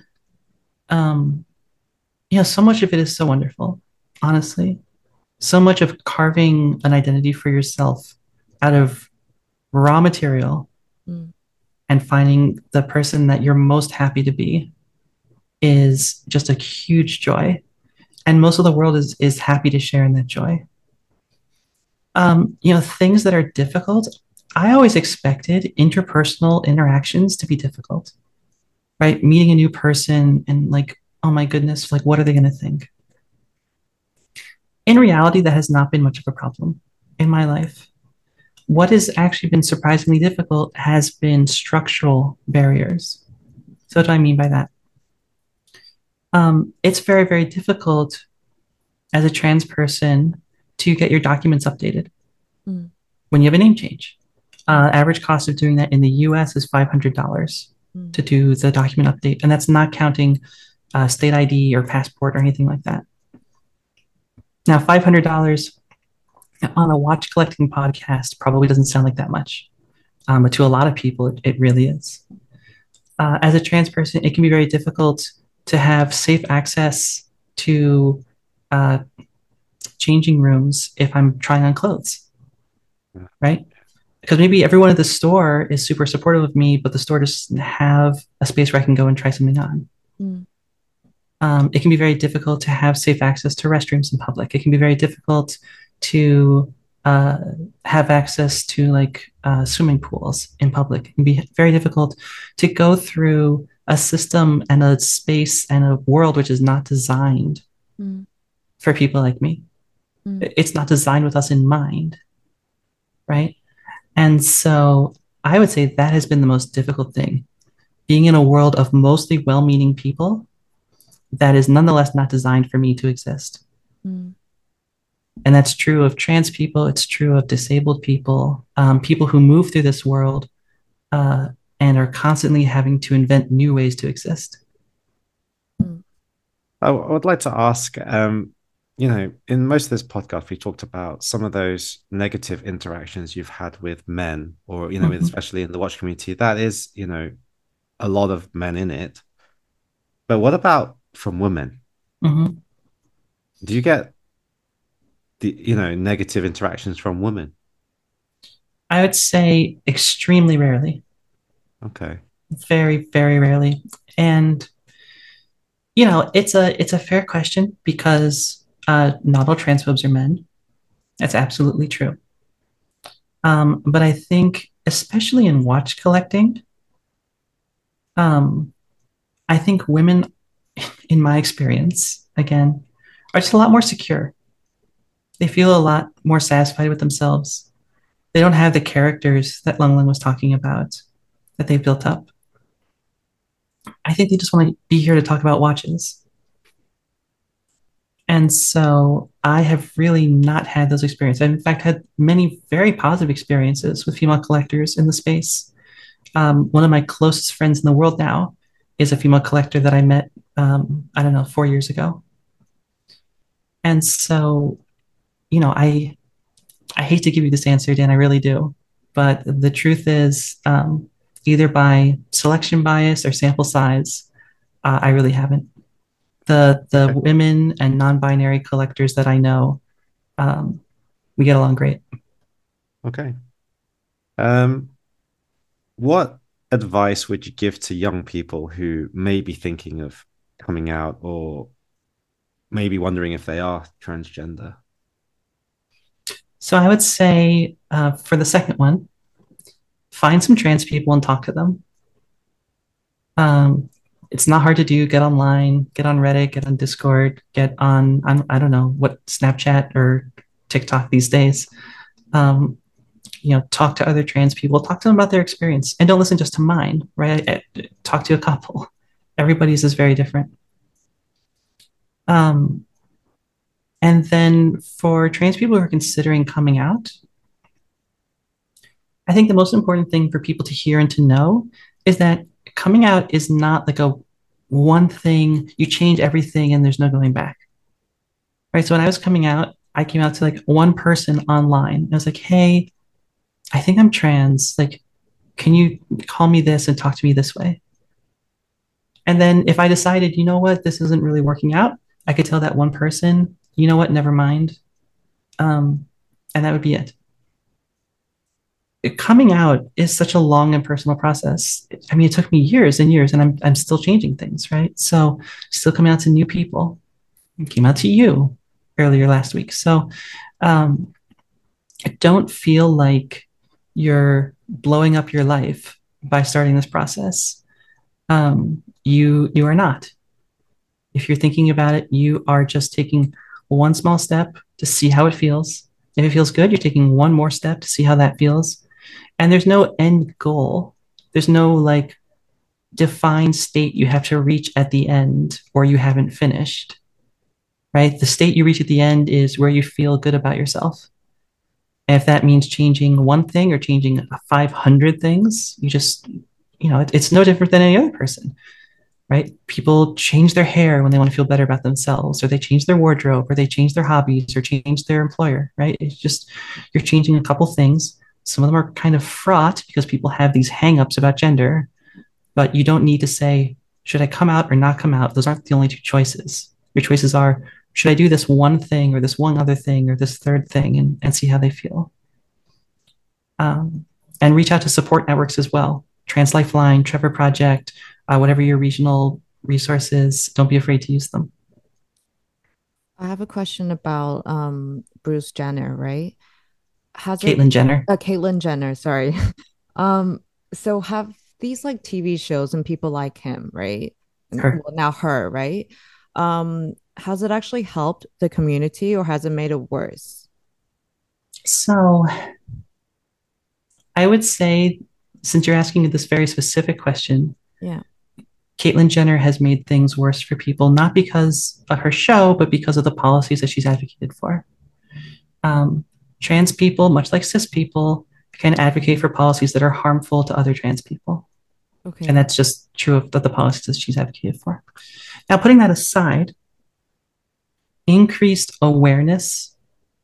um, you know, so much of it is so wonderful, honestly. So much of carving an identity for yourself out of raw material Mm. and finding the person that you're most happy to be is just a huge joy. And most of the world is is happy to share in that joy. Um, you know, things that are difficult, I always expected interpersonal interactions to be difficult, right? Meeting a new person and like, oh my goodness, like what are they going to think? In reality, that has not been much of a problem in my life. What has actually been surprisingly difficult has been structural barriers. So, what do I mean by that? Um, it's very, very difficult as a trans person to get your documents updated Mm. when you have a name change. Uh, average cost of doing that in the US is $500 Mm. to do the document update. And that's not counting uh, state ID or passport or anything like that. Now, $500 on a watch collecting podcast probably doesn't sound like that much. Um, but to a lot of people, it, it really is. Uh, as a trans person, it can be very difficult to have safe access to uh, changing rooms if I'm trying on clothes, right? Because maybe everyone at the store is super supportive of me, but the store doesn't have a space where I can go and try something on. Mm. Um, it can be very difficult to have safe access to restrooms in public. It can be very difficult to uh, have access to like uh, swimming pools in public. It can be very difficult to go through a system and a space and a world which is not designed Mm. for people like me. Mm. It's not designed with us in mind, right? And so I would say that has been the most difficult thing. Being in a world of mostly well meaning people that is nonetheless not designed for me to exist. Mm. And that's true of trans people, it's true of disabled people, um, people who move through this world uh, and are constantly having to invent new ways to exist. I, I would like to ask, um, you know, in most of this podcast, we talked about some of those negative interactions you've had with men, or you know, Mhm. especially in the watch community. That is, you know, a lot of men in it. But what about from women? Mhm. Do you get the you know negative interactions from women? I would say extremely rarely. Okay. very very rarely and you know it's a it's a fair question because uh, not all transphobes are men that's absolutely true um, but i think especially in watch collecting um, i think women in my experience again are just a lot more secure they feel a lot more satisfied with themselves they don't have the characters that Lung Lung was talking about that they've built up I think they just want to be here to talk about watches. And so I have really not had those experiences. I've in fact had many very positive experiences with female collectors in the space. Um, one of my closest friends in the world now is a female collector that I met, um, I don't know, four years ago. And so, you know, I I hate to give you this answer, Dan, I really do. But the truth is, um, either by selection bias or sample size, uh, I really haven't. The the women and non-binary collectors that I know, um, we get along great. Okay. Um, what advice would you give to young people who may be thinking of coming out or maybe wondering if they are transgender? So I would say uh, for the second one, find some trans people and talk to them. Um, it's not hard to do. Get online, get on Reddit, get on Discord, get on, on I don't know what Snapchat or TikTok these days. Um, you know, talk to other trans people, talk to them about their experience, and don't listen just to mine. Right? Talk to a couple. Everybody's is very different. Um, and then for trans people who are considering coming out, I think the most important thing for people to hear and to know is that coming out is not like a one thing, you change everything and there's no going back. Right. So when I was coming out, I came out to like one person online. I was like, hey, I think I'm trans. Like, can you call me this and talk to me this way? And then if I decided, you know what, this isn't really working out, I could tell that one person, you know what, never mind. Um, and that would be it. Coming out is such a long and personal process. I mean, it took me years and years, and I'm I'm still changing things, right? So still coming out to new people. I came out to you earlier last week. So um, don't feel like you're blowing up your life by starting this process. Um, you you are not if you're thinking about it, you are just taking one small step to see how it feels. If it feels good, you're taking one more step to see how that feels. And there's no end goal. There's no like defined state you have to reach at the end or you haven't finished. Right? The state you reach at the end is where you feel good about yourself. And if that means changing one thing or changing 500 things, you just, you know, it, it's no different than any other person right? People change their hair when they want to feel better about themselves, or they change their wardrobe, or they change their hobbies, or change their employer, right? It's just you're changing a couple things. Some of them are kind of fraught because people have these hangups about gender, but you don't need to say, should I come out or not come out? Those aren't the only two choices. Your choices are, should I do this one thing or this one other thing or this third thing and, and see how they feel? Um, and reach out to support networks as well. Trans Lifeline, Trevor Project, uh, whatever your regional resources, don't be afraid to use them. I have a question about um, Bruce Jenner, right? Has Caitlyn it, Jenner. Uh, Caitlyn Jenner, sorry. um, so have these like TV shows and people like him, right? Her. Well, now her, right? Um, has it actually helped the community or has it made it worse? So I would say, since you're asking this very specific question, yeah, Caitlyn Jenner has made things worse for people, not because of her show, but because of the policies that she's advocated for. Um, trans people, much like cis people, can advocate for policies that are harmful to other trans people. Okay. And that's just true of the, the policies that she's advocated for. Now, putting that aside, increased awareness,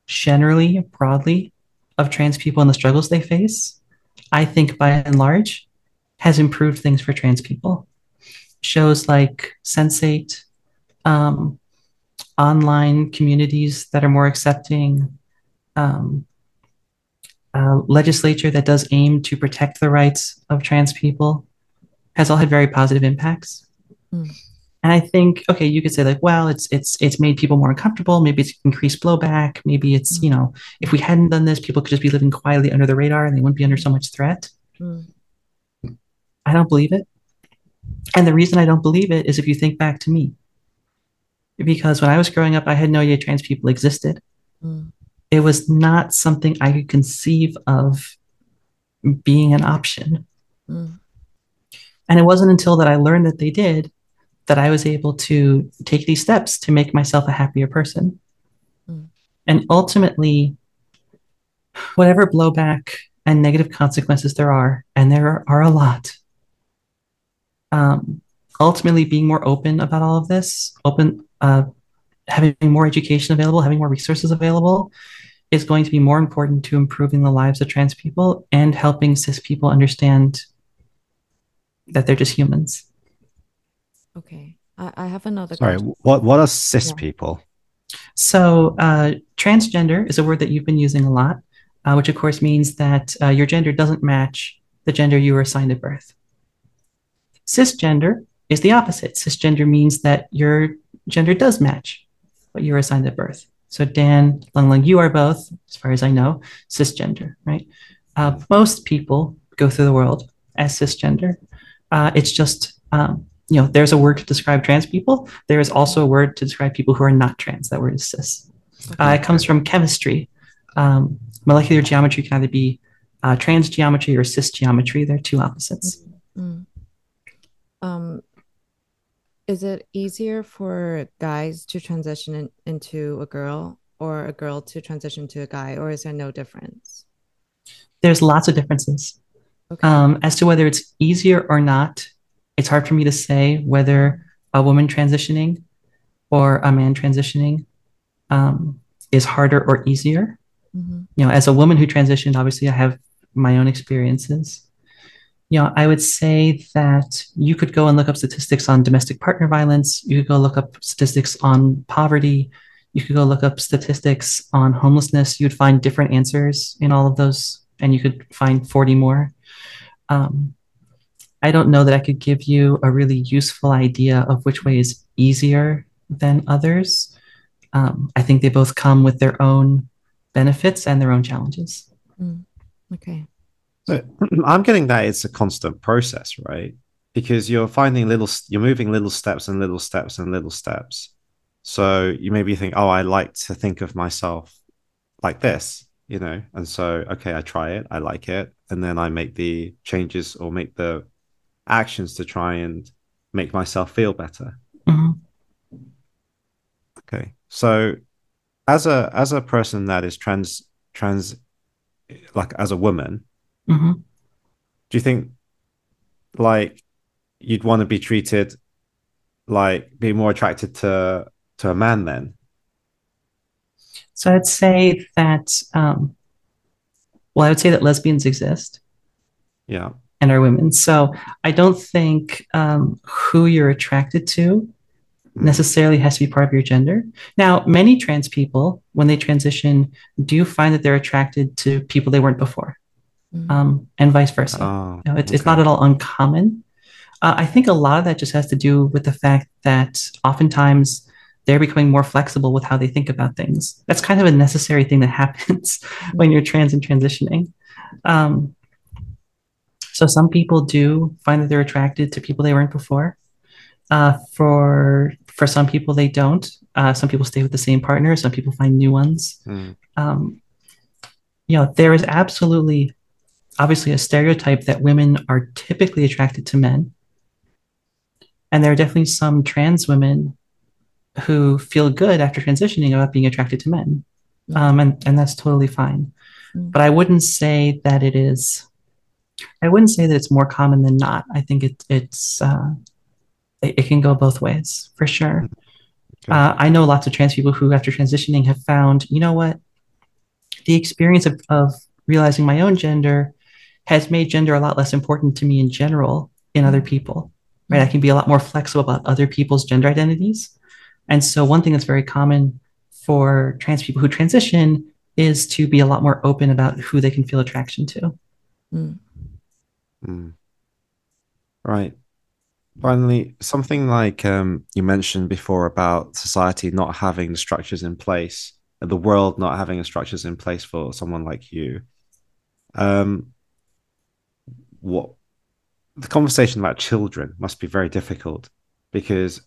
generally, broadly, of trans people and the struggles they face, I think by and large, has improved things for trans people shows like Sense8, um, online communities that are more accepting, um, legislature that does aim to protect the rights of trans people has all had very positive impacts. Mm. And I think, okay, you could say like, well, it's it's it's made people more uncomfortable. Maybe it's increased blowback. Maybe it's mm. you know, if we hadn't done this, people could just be living quietly under the radar and they wouldn't be under so much threat. Mm. I don't believe it. And the reason I don't believe it is if you think back to me. Because when I was growing up, I had no idea trans people existed. Mm. It was not something I could conceive of being an option. Mm. And it wasn't until that I learned that they did that I was able to take these steps to make myself a happier person. Mm. And ultimately, whatever blowback and negative consequences there are, and there are a lot, um, ultimately being more open about all of this, open, uh, having more education available, having more resources available is going to be more important to improving the lives of trans people and helping cis people understand that they're just humans. Okay. I, I have another Sorry, question. what what are cis yeah. people? So uh, transgender is a word that you've been using a lot, uh, which of course means that uh, your gender doesn't match the gender you were assigned at birth. Cisgender is the opposite. Cisgender means that your gender does match what you were assigned at birth. So Dan, Lung Lung, you are both, as far as I know, cisgender, right? Uh, most people go through the world as cisgender. Uh, it's just, um, you know, there's a word to describe trans people. There is also a word to describe people who are not trans. That word is cis. Uh, it comes from chemistry. Um, molecular geometry can either be uh, trans geometry or cis geometry. They're two opposites. Mm. Um, is it easier for guys to transition in, into a girl or a girl to transition to a guy, or is there no difference? There's lots of differences. Okay. Um, as to whether it's easier or not, it's hard for me to say whether a woman transitioning or a man transitioning um, is harder or easier. Mhm. You know, as a woman who transitioned, obviously I have my own experiences. You know, I would say that you could go and look up statistics on domestic partner violence. You could go look up statistics on poverty. You could go look up statistics on homelessness. You'd find different answers in all of those, and you could find 40 more. Um, I don't know that I could give you a really useful idea of which way is easier than others. Um, I think they both come with their own benefits and their own challenges. Mm, Okay. So I'm getting that it's a constant process, right? Because you're finding little, you're moving little steps and little steps and little steps. So you maybe think, oh, I like to think of myself like this, you know, and so okay, I try it, I like it, and then I make the changes or make the actions to try and make myself feel better. Mhm. Okay, so as a as a person that is trans trans, like as a woman, Mhm. do you think like you'd want to be treated like be more attracted to to a man then So I'd say that, um, well, I would say that lesbians exist yeah and are women. So I don't think um, who you're attracted to necessarily has to be part of your gender. Now, many trans people, when they transition, do find that they're attracted to people they weren't before, Mm. Um, and vice versa. oh You know, it's, it's not at all uncommon. Uh, I think a lot of that just has to do with the fact that oftentimes they're becoming more flexible with how they think about things. That's kind of a necessary thing that happens when you're trans and transitioning. Um, so some people do find that they're attracted to people they weren't before. Uh, for for some people, they don't. Uh, some people stay with the same partner. Some people find new ones Mm, um, you know, there is absolutely, obviously, a stereotype that women are typically attracted to men. And there are definitely some trans women who feel good after transitioning about being attracted to men. Um, and, and that's totally fine. Mm. But I wouldn't say that it is, I wouldn't say that it's more common than not. I think it, it's, uh, it, it can go both ways for sure. Okay. Uh, I know lots of trans people who, after transitioning, have found, you know what, the experience of, of realizing my own gender has made gender a lot less important to me in general in other people, right? I can be a lot more flexible about other people's gender identities. And so, one thing that's very common for trans people who transition is to be a lot more open about who they can feel attraction to. Mm. mm. right finally something like um you mentioned before about society not having the structures in place the world not having the structures in place for someone like you um what the conversation about children must be very difficult because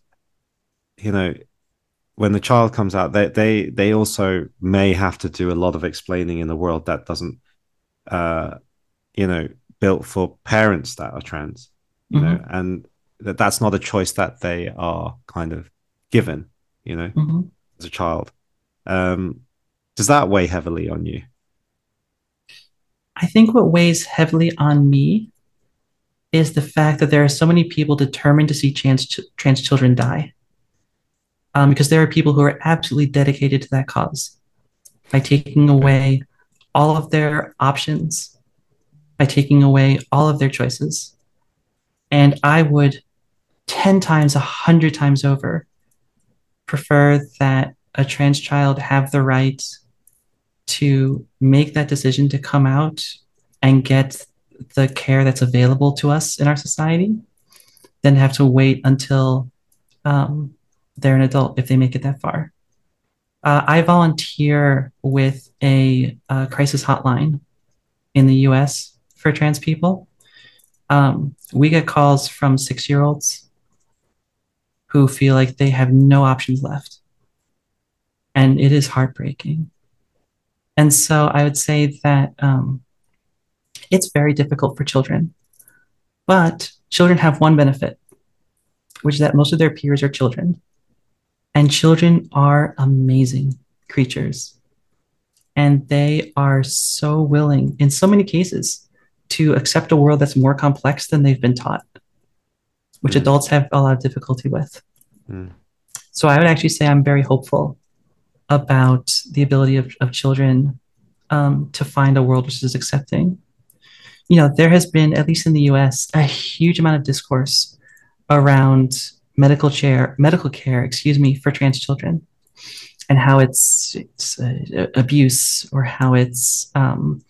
you know when the child comes out they they they also may have to do a lot of explaining in a world that doesn't uh you know built for parents that are trans you know and that that's not a choice that they are kind of given you know Mhm. as a child. Um does that weigh heavily on you I think what weighs heavily on me is the fact that there are so many people determined to see trans, trans children die. Um, because there are people who are absolutely dedicated to that cause by taking away all of their options, by taking away all of their choices. And I would 10 times, 100 times over prefer that a trans child have the right to make that decision to come out and get the care that's available to us in our society than have to wait until um, they're an adult if they make it that far. Uh, I volunteer with a, a, crisis hotline in the US for trans people. Um, we get calls from six year olds who feel like they have no options left. And it is heartbreaking. And so I would say that um, it's very difficult for children. But children have one benefit, which is that most of their peers are children. And children are amazing creatures. And they are so willing, in so many cases, to accept a world that's more complex than they've been taught, which mm. adults have a lot of difficulty with. Mm. So I would actually say I'm very hopeful about the ability of, of children um, to find a world which is accepting. You know, there has been, at least in the US, a huge amount of discourse around medical care, medical care, excuse me, for trans children, and how it's, it's uh, abuse or how it's um,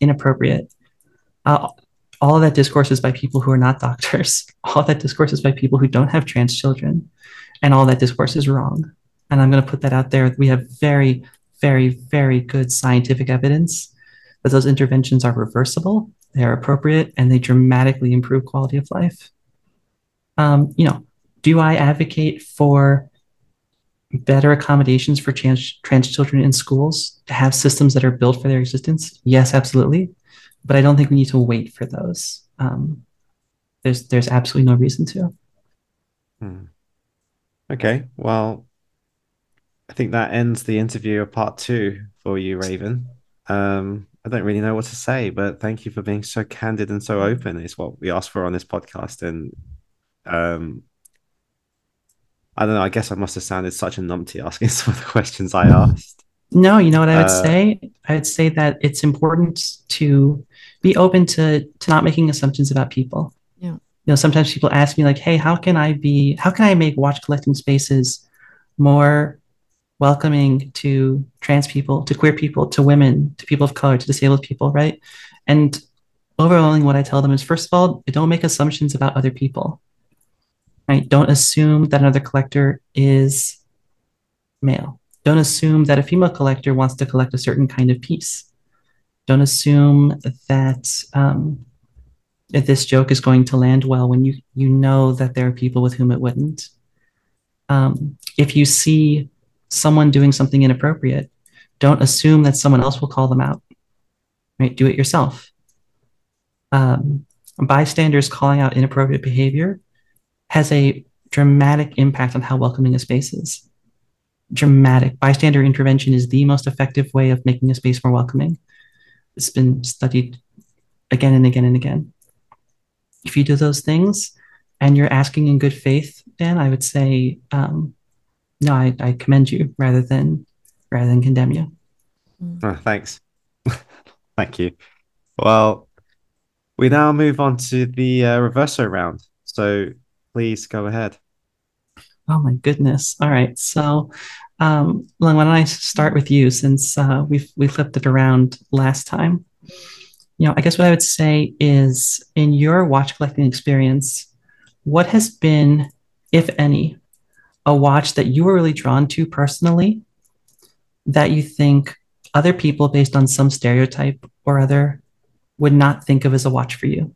inappropriate. Uh, all that discourse is by people who are not doctors. All that discourse is by people who don't have trans children, and all that discourse is wrong. And I'm going to put that out there. We have very, very, very good scientific evidence that those interventions are reversible, they are appropriate, and they dramatically improve quality of life. Um, you know, do I advocate for better accommodations for trans, trans children in schools to have systems that are built for their existence? Yes, absolutely. But I don't think we need to wait for those. Um, there's there's absolutely no reason to. Hmm. Okay, well, I think that ends the interview of part two for you, Raven. Um, I don't really know what to say, but thank you for being so candid and so open. Is what we asked for on this podcast, and um, I don't know. I guess I must have sounded such a numpty asking some of the questions I asked. No, you know what I would uh, say? I would say that it's important to be open to to not making assumptions about people. Yeah. You know, sometimes people ask me like, "Hey, how can I be? How can I make watch collecting spaces more welcoming to trans people, to queer people, to women, to people of color, to disabled people?" Right? And overwhelming, what I tell them is, first of all, don't make assumptions about other people right? Don't assume that another collector is male. Don't assume that a female collector wants to collect a certain kind of piece. Don't assume that um, if this joke is going to land well when you you know that there are people with whom it wouldn't. Um, if you see someone doing something inappropriate, don't assume that someone else will call them out. Right? Do it yourself. Um, bystanders calling out inappropriate behavior has a dramatic impact on how welcoming a space is. Dramatic. Bystander intervention is the most effective way of making a space more welcoming. It's been studied again and again and again. If you do those things and you're asking in good faith, Dan, I would say, um, no, I, I commend you rather than rather than condemn you. Oh, thanks. Thank you. Well, we now move on to the uh, reverso round. So please go ahead. Oh my goodness! All right, so um, why don't I start with you since uh, we we flipped it around last time? You know, I guess what I would say is, in your watch collecting experience, what has been, if any, a watch that you were really drawn to personally that you think other people, based on some stereotype or other, would not think of as a watch for you?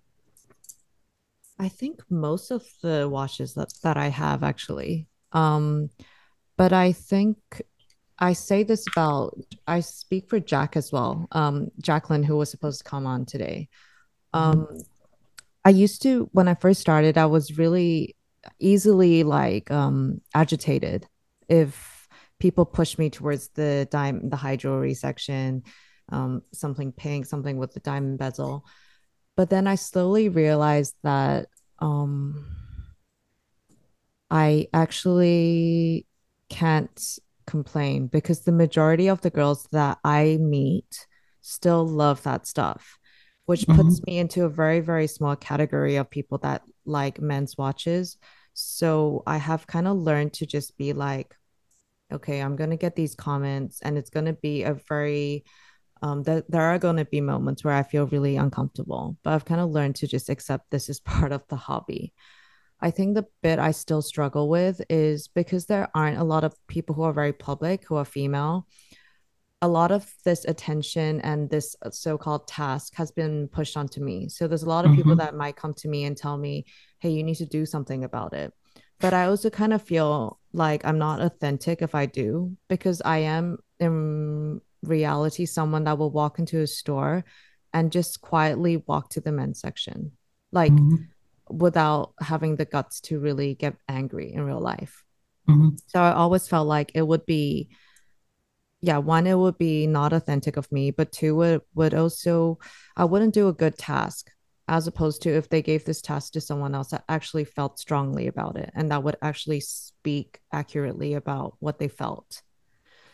I think most of the watches that, that I have actually. Um, but I think I say this about I speak for Jack as well. Um, Jacqueline, who was supposed to come on today. Um, I used to when I first started, I was really easily like um agitated if people push me towards the dime the high jewelry section, um, something pink, something with the diamond bezel. But then I slowly realized that um, I actually can't complain because the majority of the girls that I meet still love that stuff, which mm-hmm. puts me into a very, very small category of people that like men's watches. So I have kind of learned to just be like, okay, I'm going to get these comments and it's going to be a very um, that there are going to be moments where I feel really uncomfortable, but I've kind of learned to just accept this is part of the hobby. I think the bit I still struggle with is because there aren't a lot of people who are very public who are female. A lot of this attention and this so-called task has been pushed onto me. So there's a lot of mm-hmm. people that might come to me and tell me, "Hey, you need to do something about it." But I also kind of feel like I'm not authentic if I do because I am in reality someone that will walk into a store and just quietly walk to the men's section. Like mm-hmm without having the guts to really get angry in real life. Mm-hmm. So I always felt like it would be, yeah, one, it would be not authentic of me, but two, it would also, I wouldn't do a good task as opposed to if they gave this task to someone else that actually felt strongly about it and that would actually speak accurately about what they felt.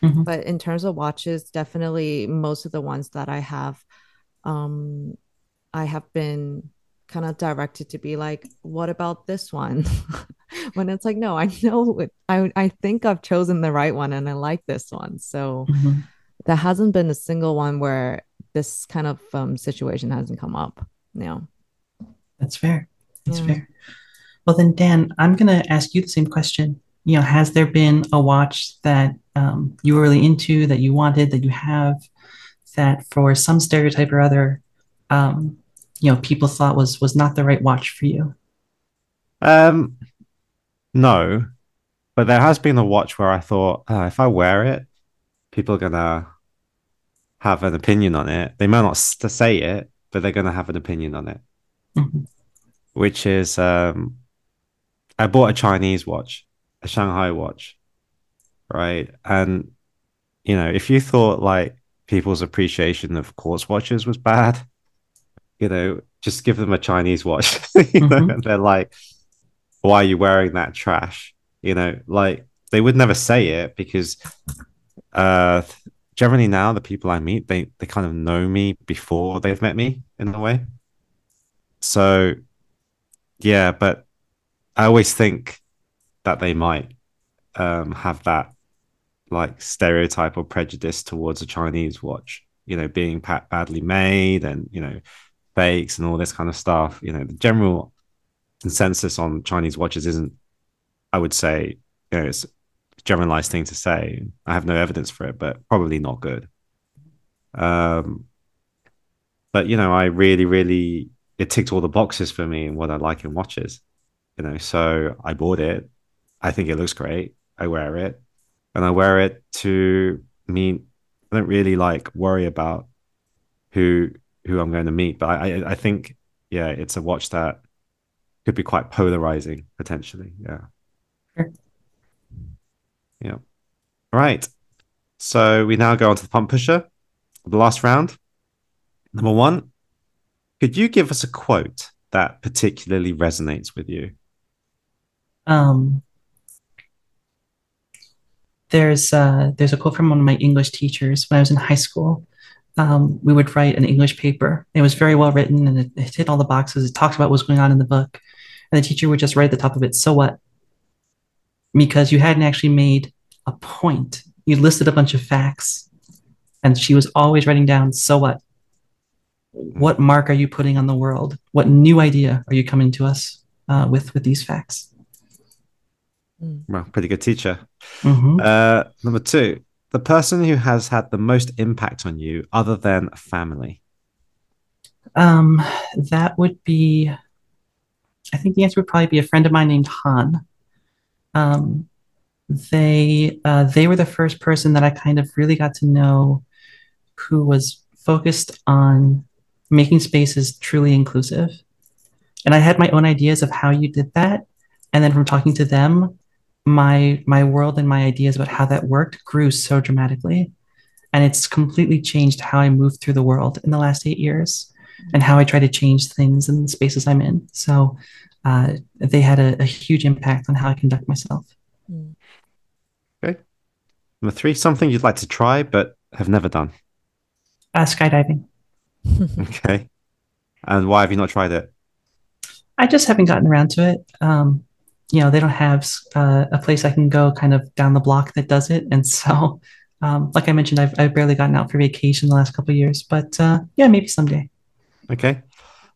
Mm-hmm. But in terms of watches, definitely most of the ones that I have, um, I have been kind of directed to be like, what about this one? when it's like, no, I know it, I I think I've chosen the right one and I like this one. So mm-hmm. there hasn't been a single one where this kind of um, situation hasn't come up. Yeah. That's fair. That's yeah. fair. Well then Dan, I'm gonna ask you the same question. You know, has there been a watch that um, you were really into that you wanted that you have that for some stereotype or other um, you know people thought was was not the right watch for you? Um, no, but there has been a watch where I thought oh, if I wear it, people are gonna have an opinion on it. They might not say it, but they're gonna have an opinion on it. Mm-hmm. Which is, um, I bought a Chinese watch, a Shanghai watch, right? And you know, if you thought like people's appreciation of quartz watches was bad, you know, just give them a Chinese watch. you mm-hmm. know, and they're like, why are you wearing that trash? You know, like they would never say it because uh generally now the people I meet, they they kind of know me before they've met me in a way. So yeah, but I always think that they might um have that like stereotype or prejudice towards a Chinese watch, you know, being badly made and you know fakes and all this kind of stuff. You know, the general consensus on Chinese watches isn't, I would say, you know, it's a generalized thing to say. I have no evidence for it, but probably not good. Um, but you know, I really, really, it ticked all the boxes for me and what I like in watches. You know, so I bought it. I think it looks great. I wear it, and I wear it to mean I don't really like worry about who who I'm going to meet. But I, I, I think, yeah, it's a watch that could be quite polarizing potentially. Yeah. Sure. Yeah. All right. So we now go on to the pump pusher, the last round. Number one, could you give us a quote that particularly resonates with you? Um, there's uh, there's a quote from one of my English teachers when I was in high school, um, we would write an English paper. It was very well written and it, it, hit all the boxes. It talks about what's going on in the book. And the teacher would just write at the top of it, so what? Because you hadn't actually made a point. You listed a bunch of facts. And she was always writing down, so what? What mark are you putting on the world? What new idea are you coming to us uh, with with these facts? Well, pretty good teacher. Mm-hmm. Uh, number two, the person who has had the most impact on you other than family? Um, that would be, I think the answer would probably be a friend of mine named Han. Um, they uh, they were the first person that I kind of really got to know who was focused on making spaces truly inclusive. And I had my own ideas of how you did that. And then from talking to them, my my world and my ideas about how that worked grew so dramatically. And it's completely changed how i move through the world in the last eight years and how i try to change things in the spaces i'm in. So uh, they had a, a, huge impact on how i conduct myself. Mm. okay number three something you'd like to try but have never done. Uh, skydiving. Okay. And why have you not tried it? I just haven't gotten around to it. Um, you know they don't have uh, a place I can go kind of down the block that does it, and so um, like I mentioned, I've I've barely gotten out for vacation the last couple of years, but uh, yeah, maybe someday. Okay,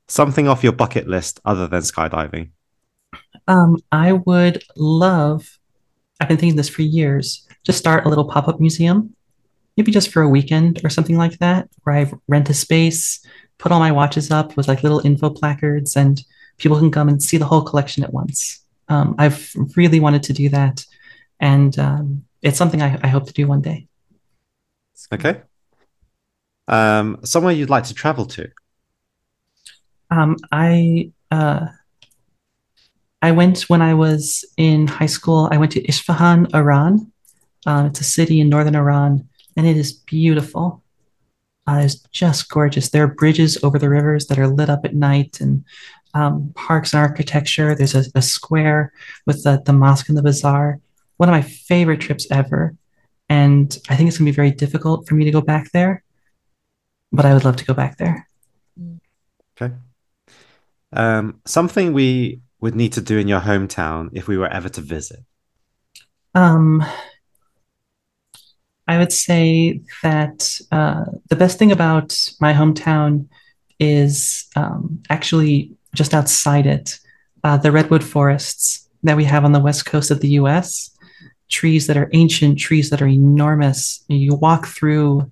something off your bucket list other than skydiving. Um, I would love, I've been thinking this for years, to start a little pop-up museum, maybe just for a weekend or something like that, where I rent a space, put all my watches up with like little info placards, and people can come and see the whole collection at once. Um, I've really wanted to do that, and um, it's something I, I hope to do one day. Okay. Um, somewhere you'd like to travel to? Um, I uh, I went when I was in high school. I went to Isfahan, Iran. Um, it's a city in northern Iran, and it is beautiful. Uh, it's just gorgeous. There are bridges over the rivers that are lit up at night, and um, parks and architecture. There's a, a square with the, the mosque and the bazaar. One of my favorite trips ever. And I think it's going to be very difficult for me to go back there, but I would love to go back there. Okay. Um, something we would need to do in your hometown if we were ever to visit? Um, I would say that uh, the best thing about my hometown is um, actually just outside it, uh, the redwood forests that we have on the west coast of the US. Trees that are ancient, trees that are enormous. You walk through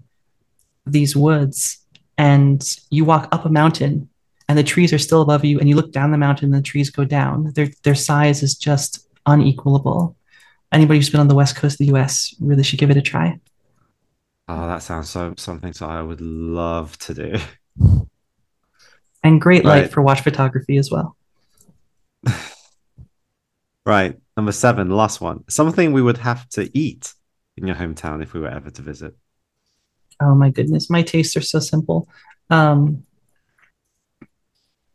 these woods and you walk up a mountain and the trees are still above you and you look down the mountain and the trees go down their their size is just unequalable anybody who's been on the west coast of the us really should give it a try oh that sounds so something so i would love to do and great light right. for watch photography as well. Right. Number seven last one. Something we would have to eat in your hometown if we were ever to visit. Oh my goodness. My tastes are so simple. Um,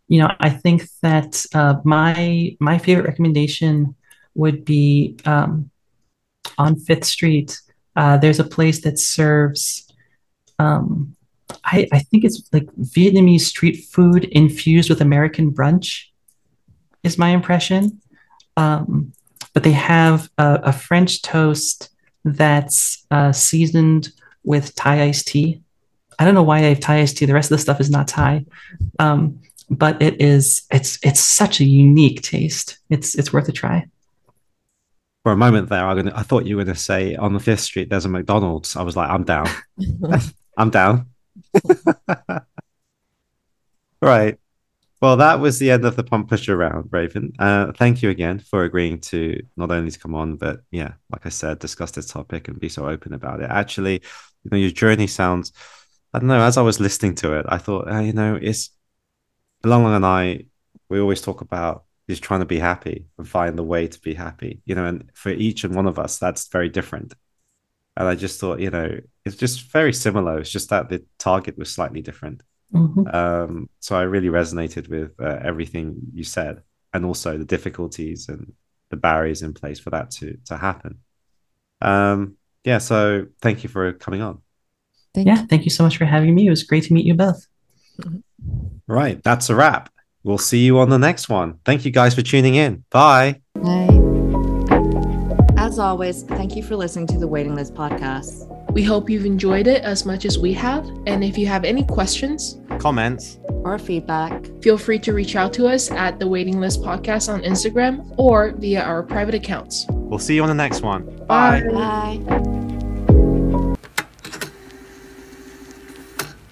you know, I think that uh, my my favorite recommendation would be um, on Fifth Street. Uh, there's a place that serves, um, I, I think it's like Vietnamese street food infused with American brunch, is my impression. Um, but they have a, a French toast that's uh, seasoned with Thai iced tea. I don't know why they have Thai iced tea. The rest of the stuff is not Thai. Um, but it is it's it's such a unique taste. It's it's worth a try. For a moment there, gonna, I thought you were going to say on the Fifth Street there's a McDonald's. I was like, I'm down. I'm down. right. Well, that was the end of the pump pusher round, Raven. Uh, thank you again for agreeing to not only to come on, but yeah, like I said, discuss this topic and be so open about it. Actually, you know, your journey sounds. I don't know. As I was listening to it, I thought, uh, you know, it's Long Long and I, we always talk about just trying to be happy and find the way to be happy, you know, and for each and one of us, that's very different. And I just thought, you know, it's just very similar. It's just that the target was slightly different. Mm-hmm. Um, so I really resonated with uh, everything you said, and also the difficulties and the barriers in place for that to to happen. Um, yeah. So thank you for coming on. Thank yeah, you. thank you so much for having me. It was great to meet you both. Mm-hmm. Right. That's a wrap. We'll see you on the next one. Thank you guys for tuning in. Bye. Bye. As always, thank you for listening to the Waiting List podcast. We hope you've enjoyed it as much as we have. And if you have any questions, comments, or feedback, feel free to reach out to us at the Waiting List Podcast on Instagram or via our private accounts. We'll see you on the next one. Bye. Bye.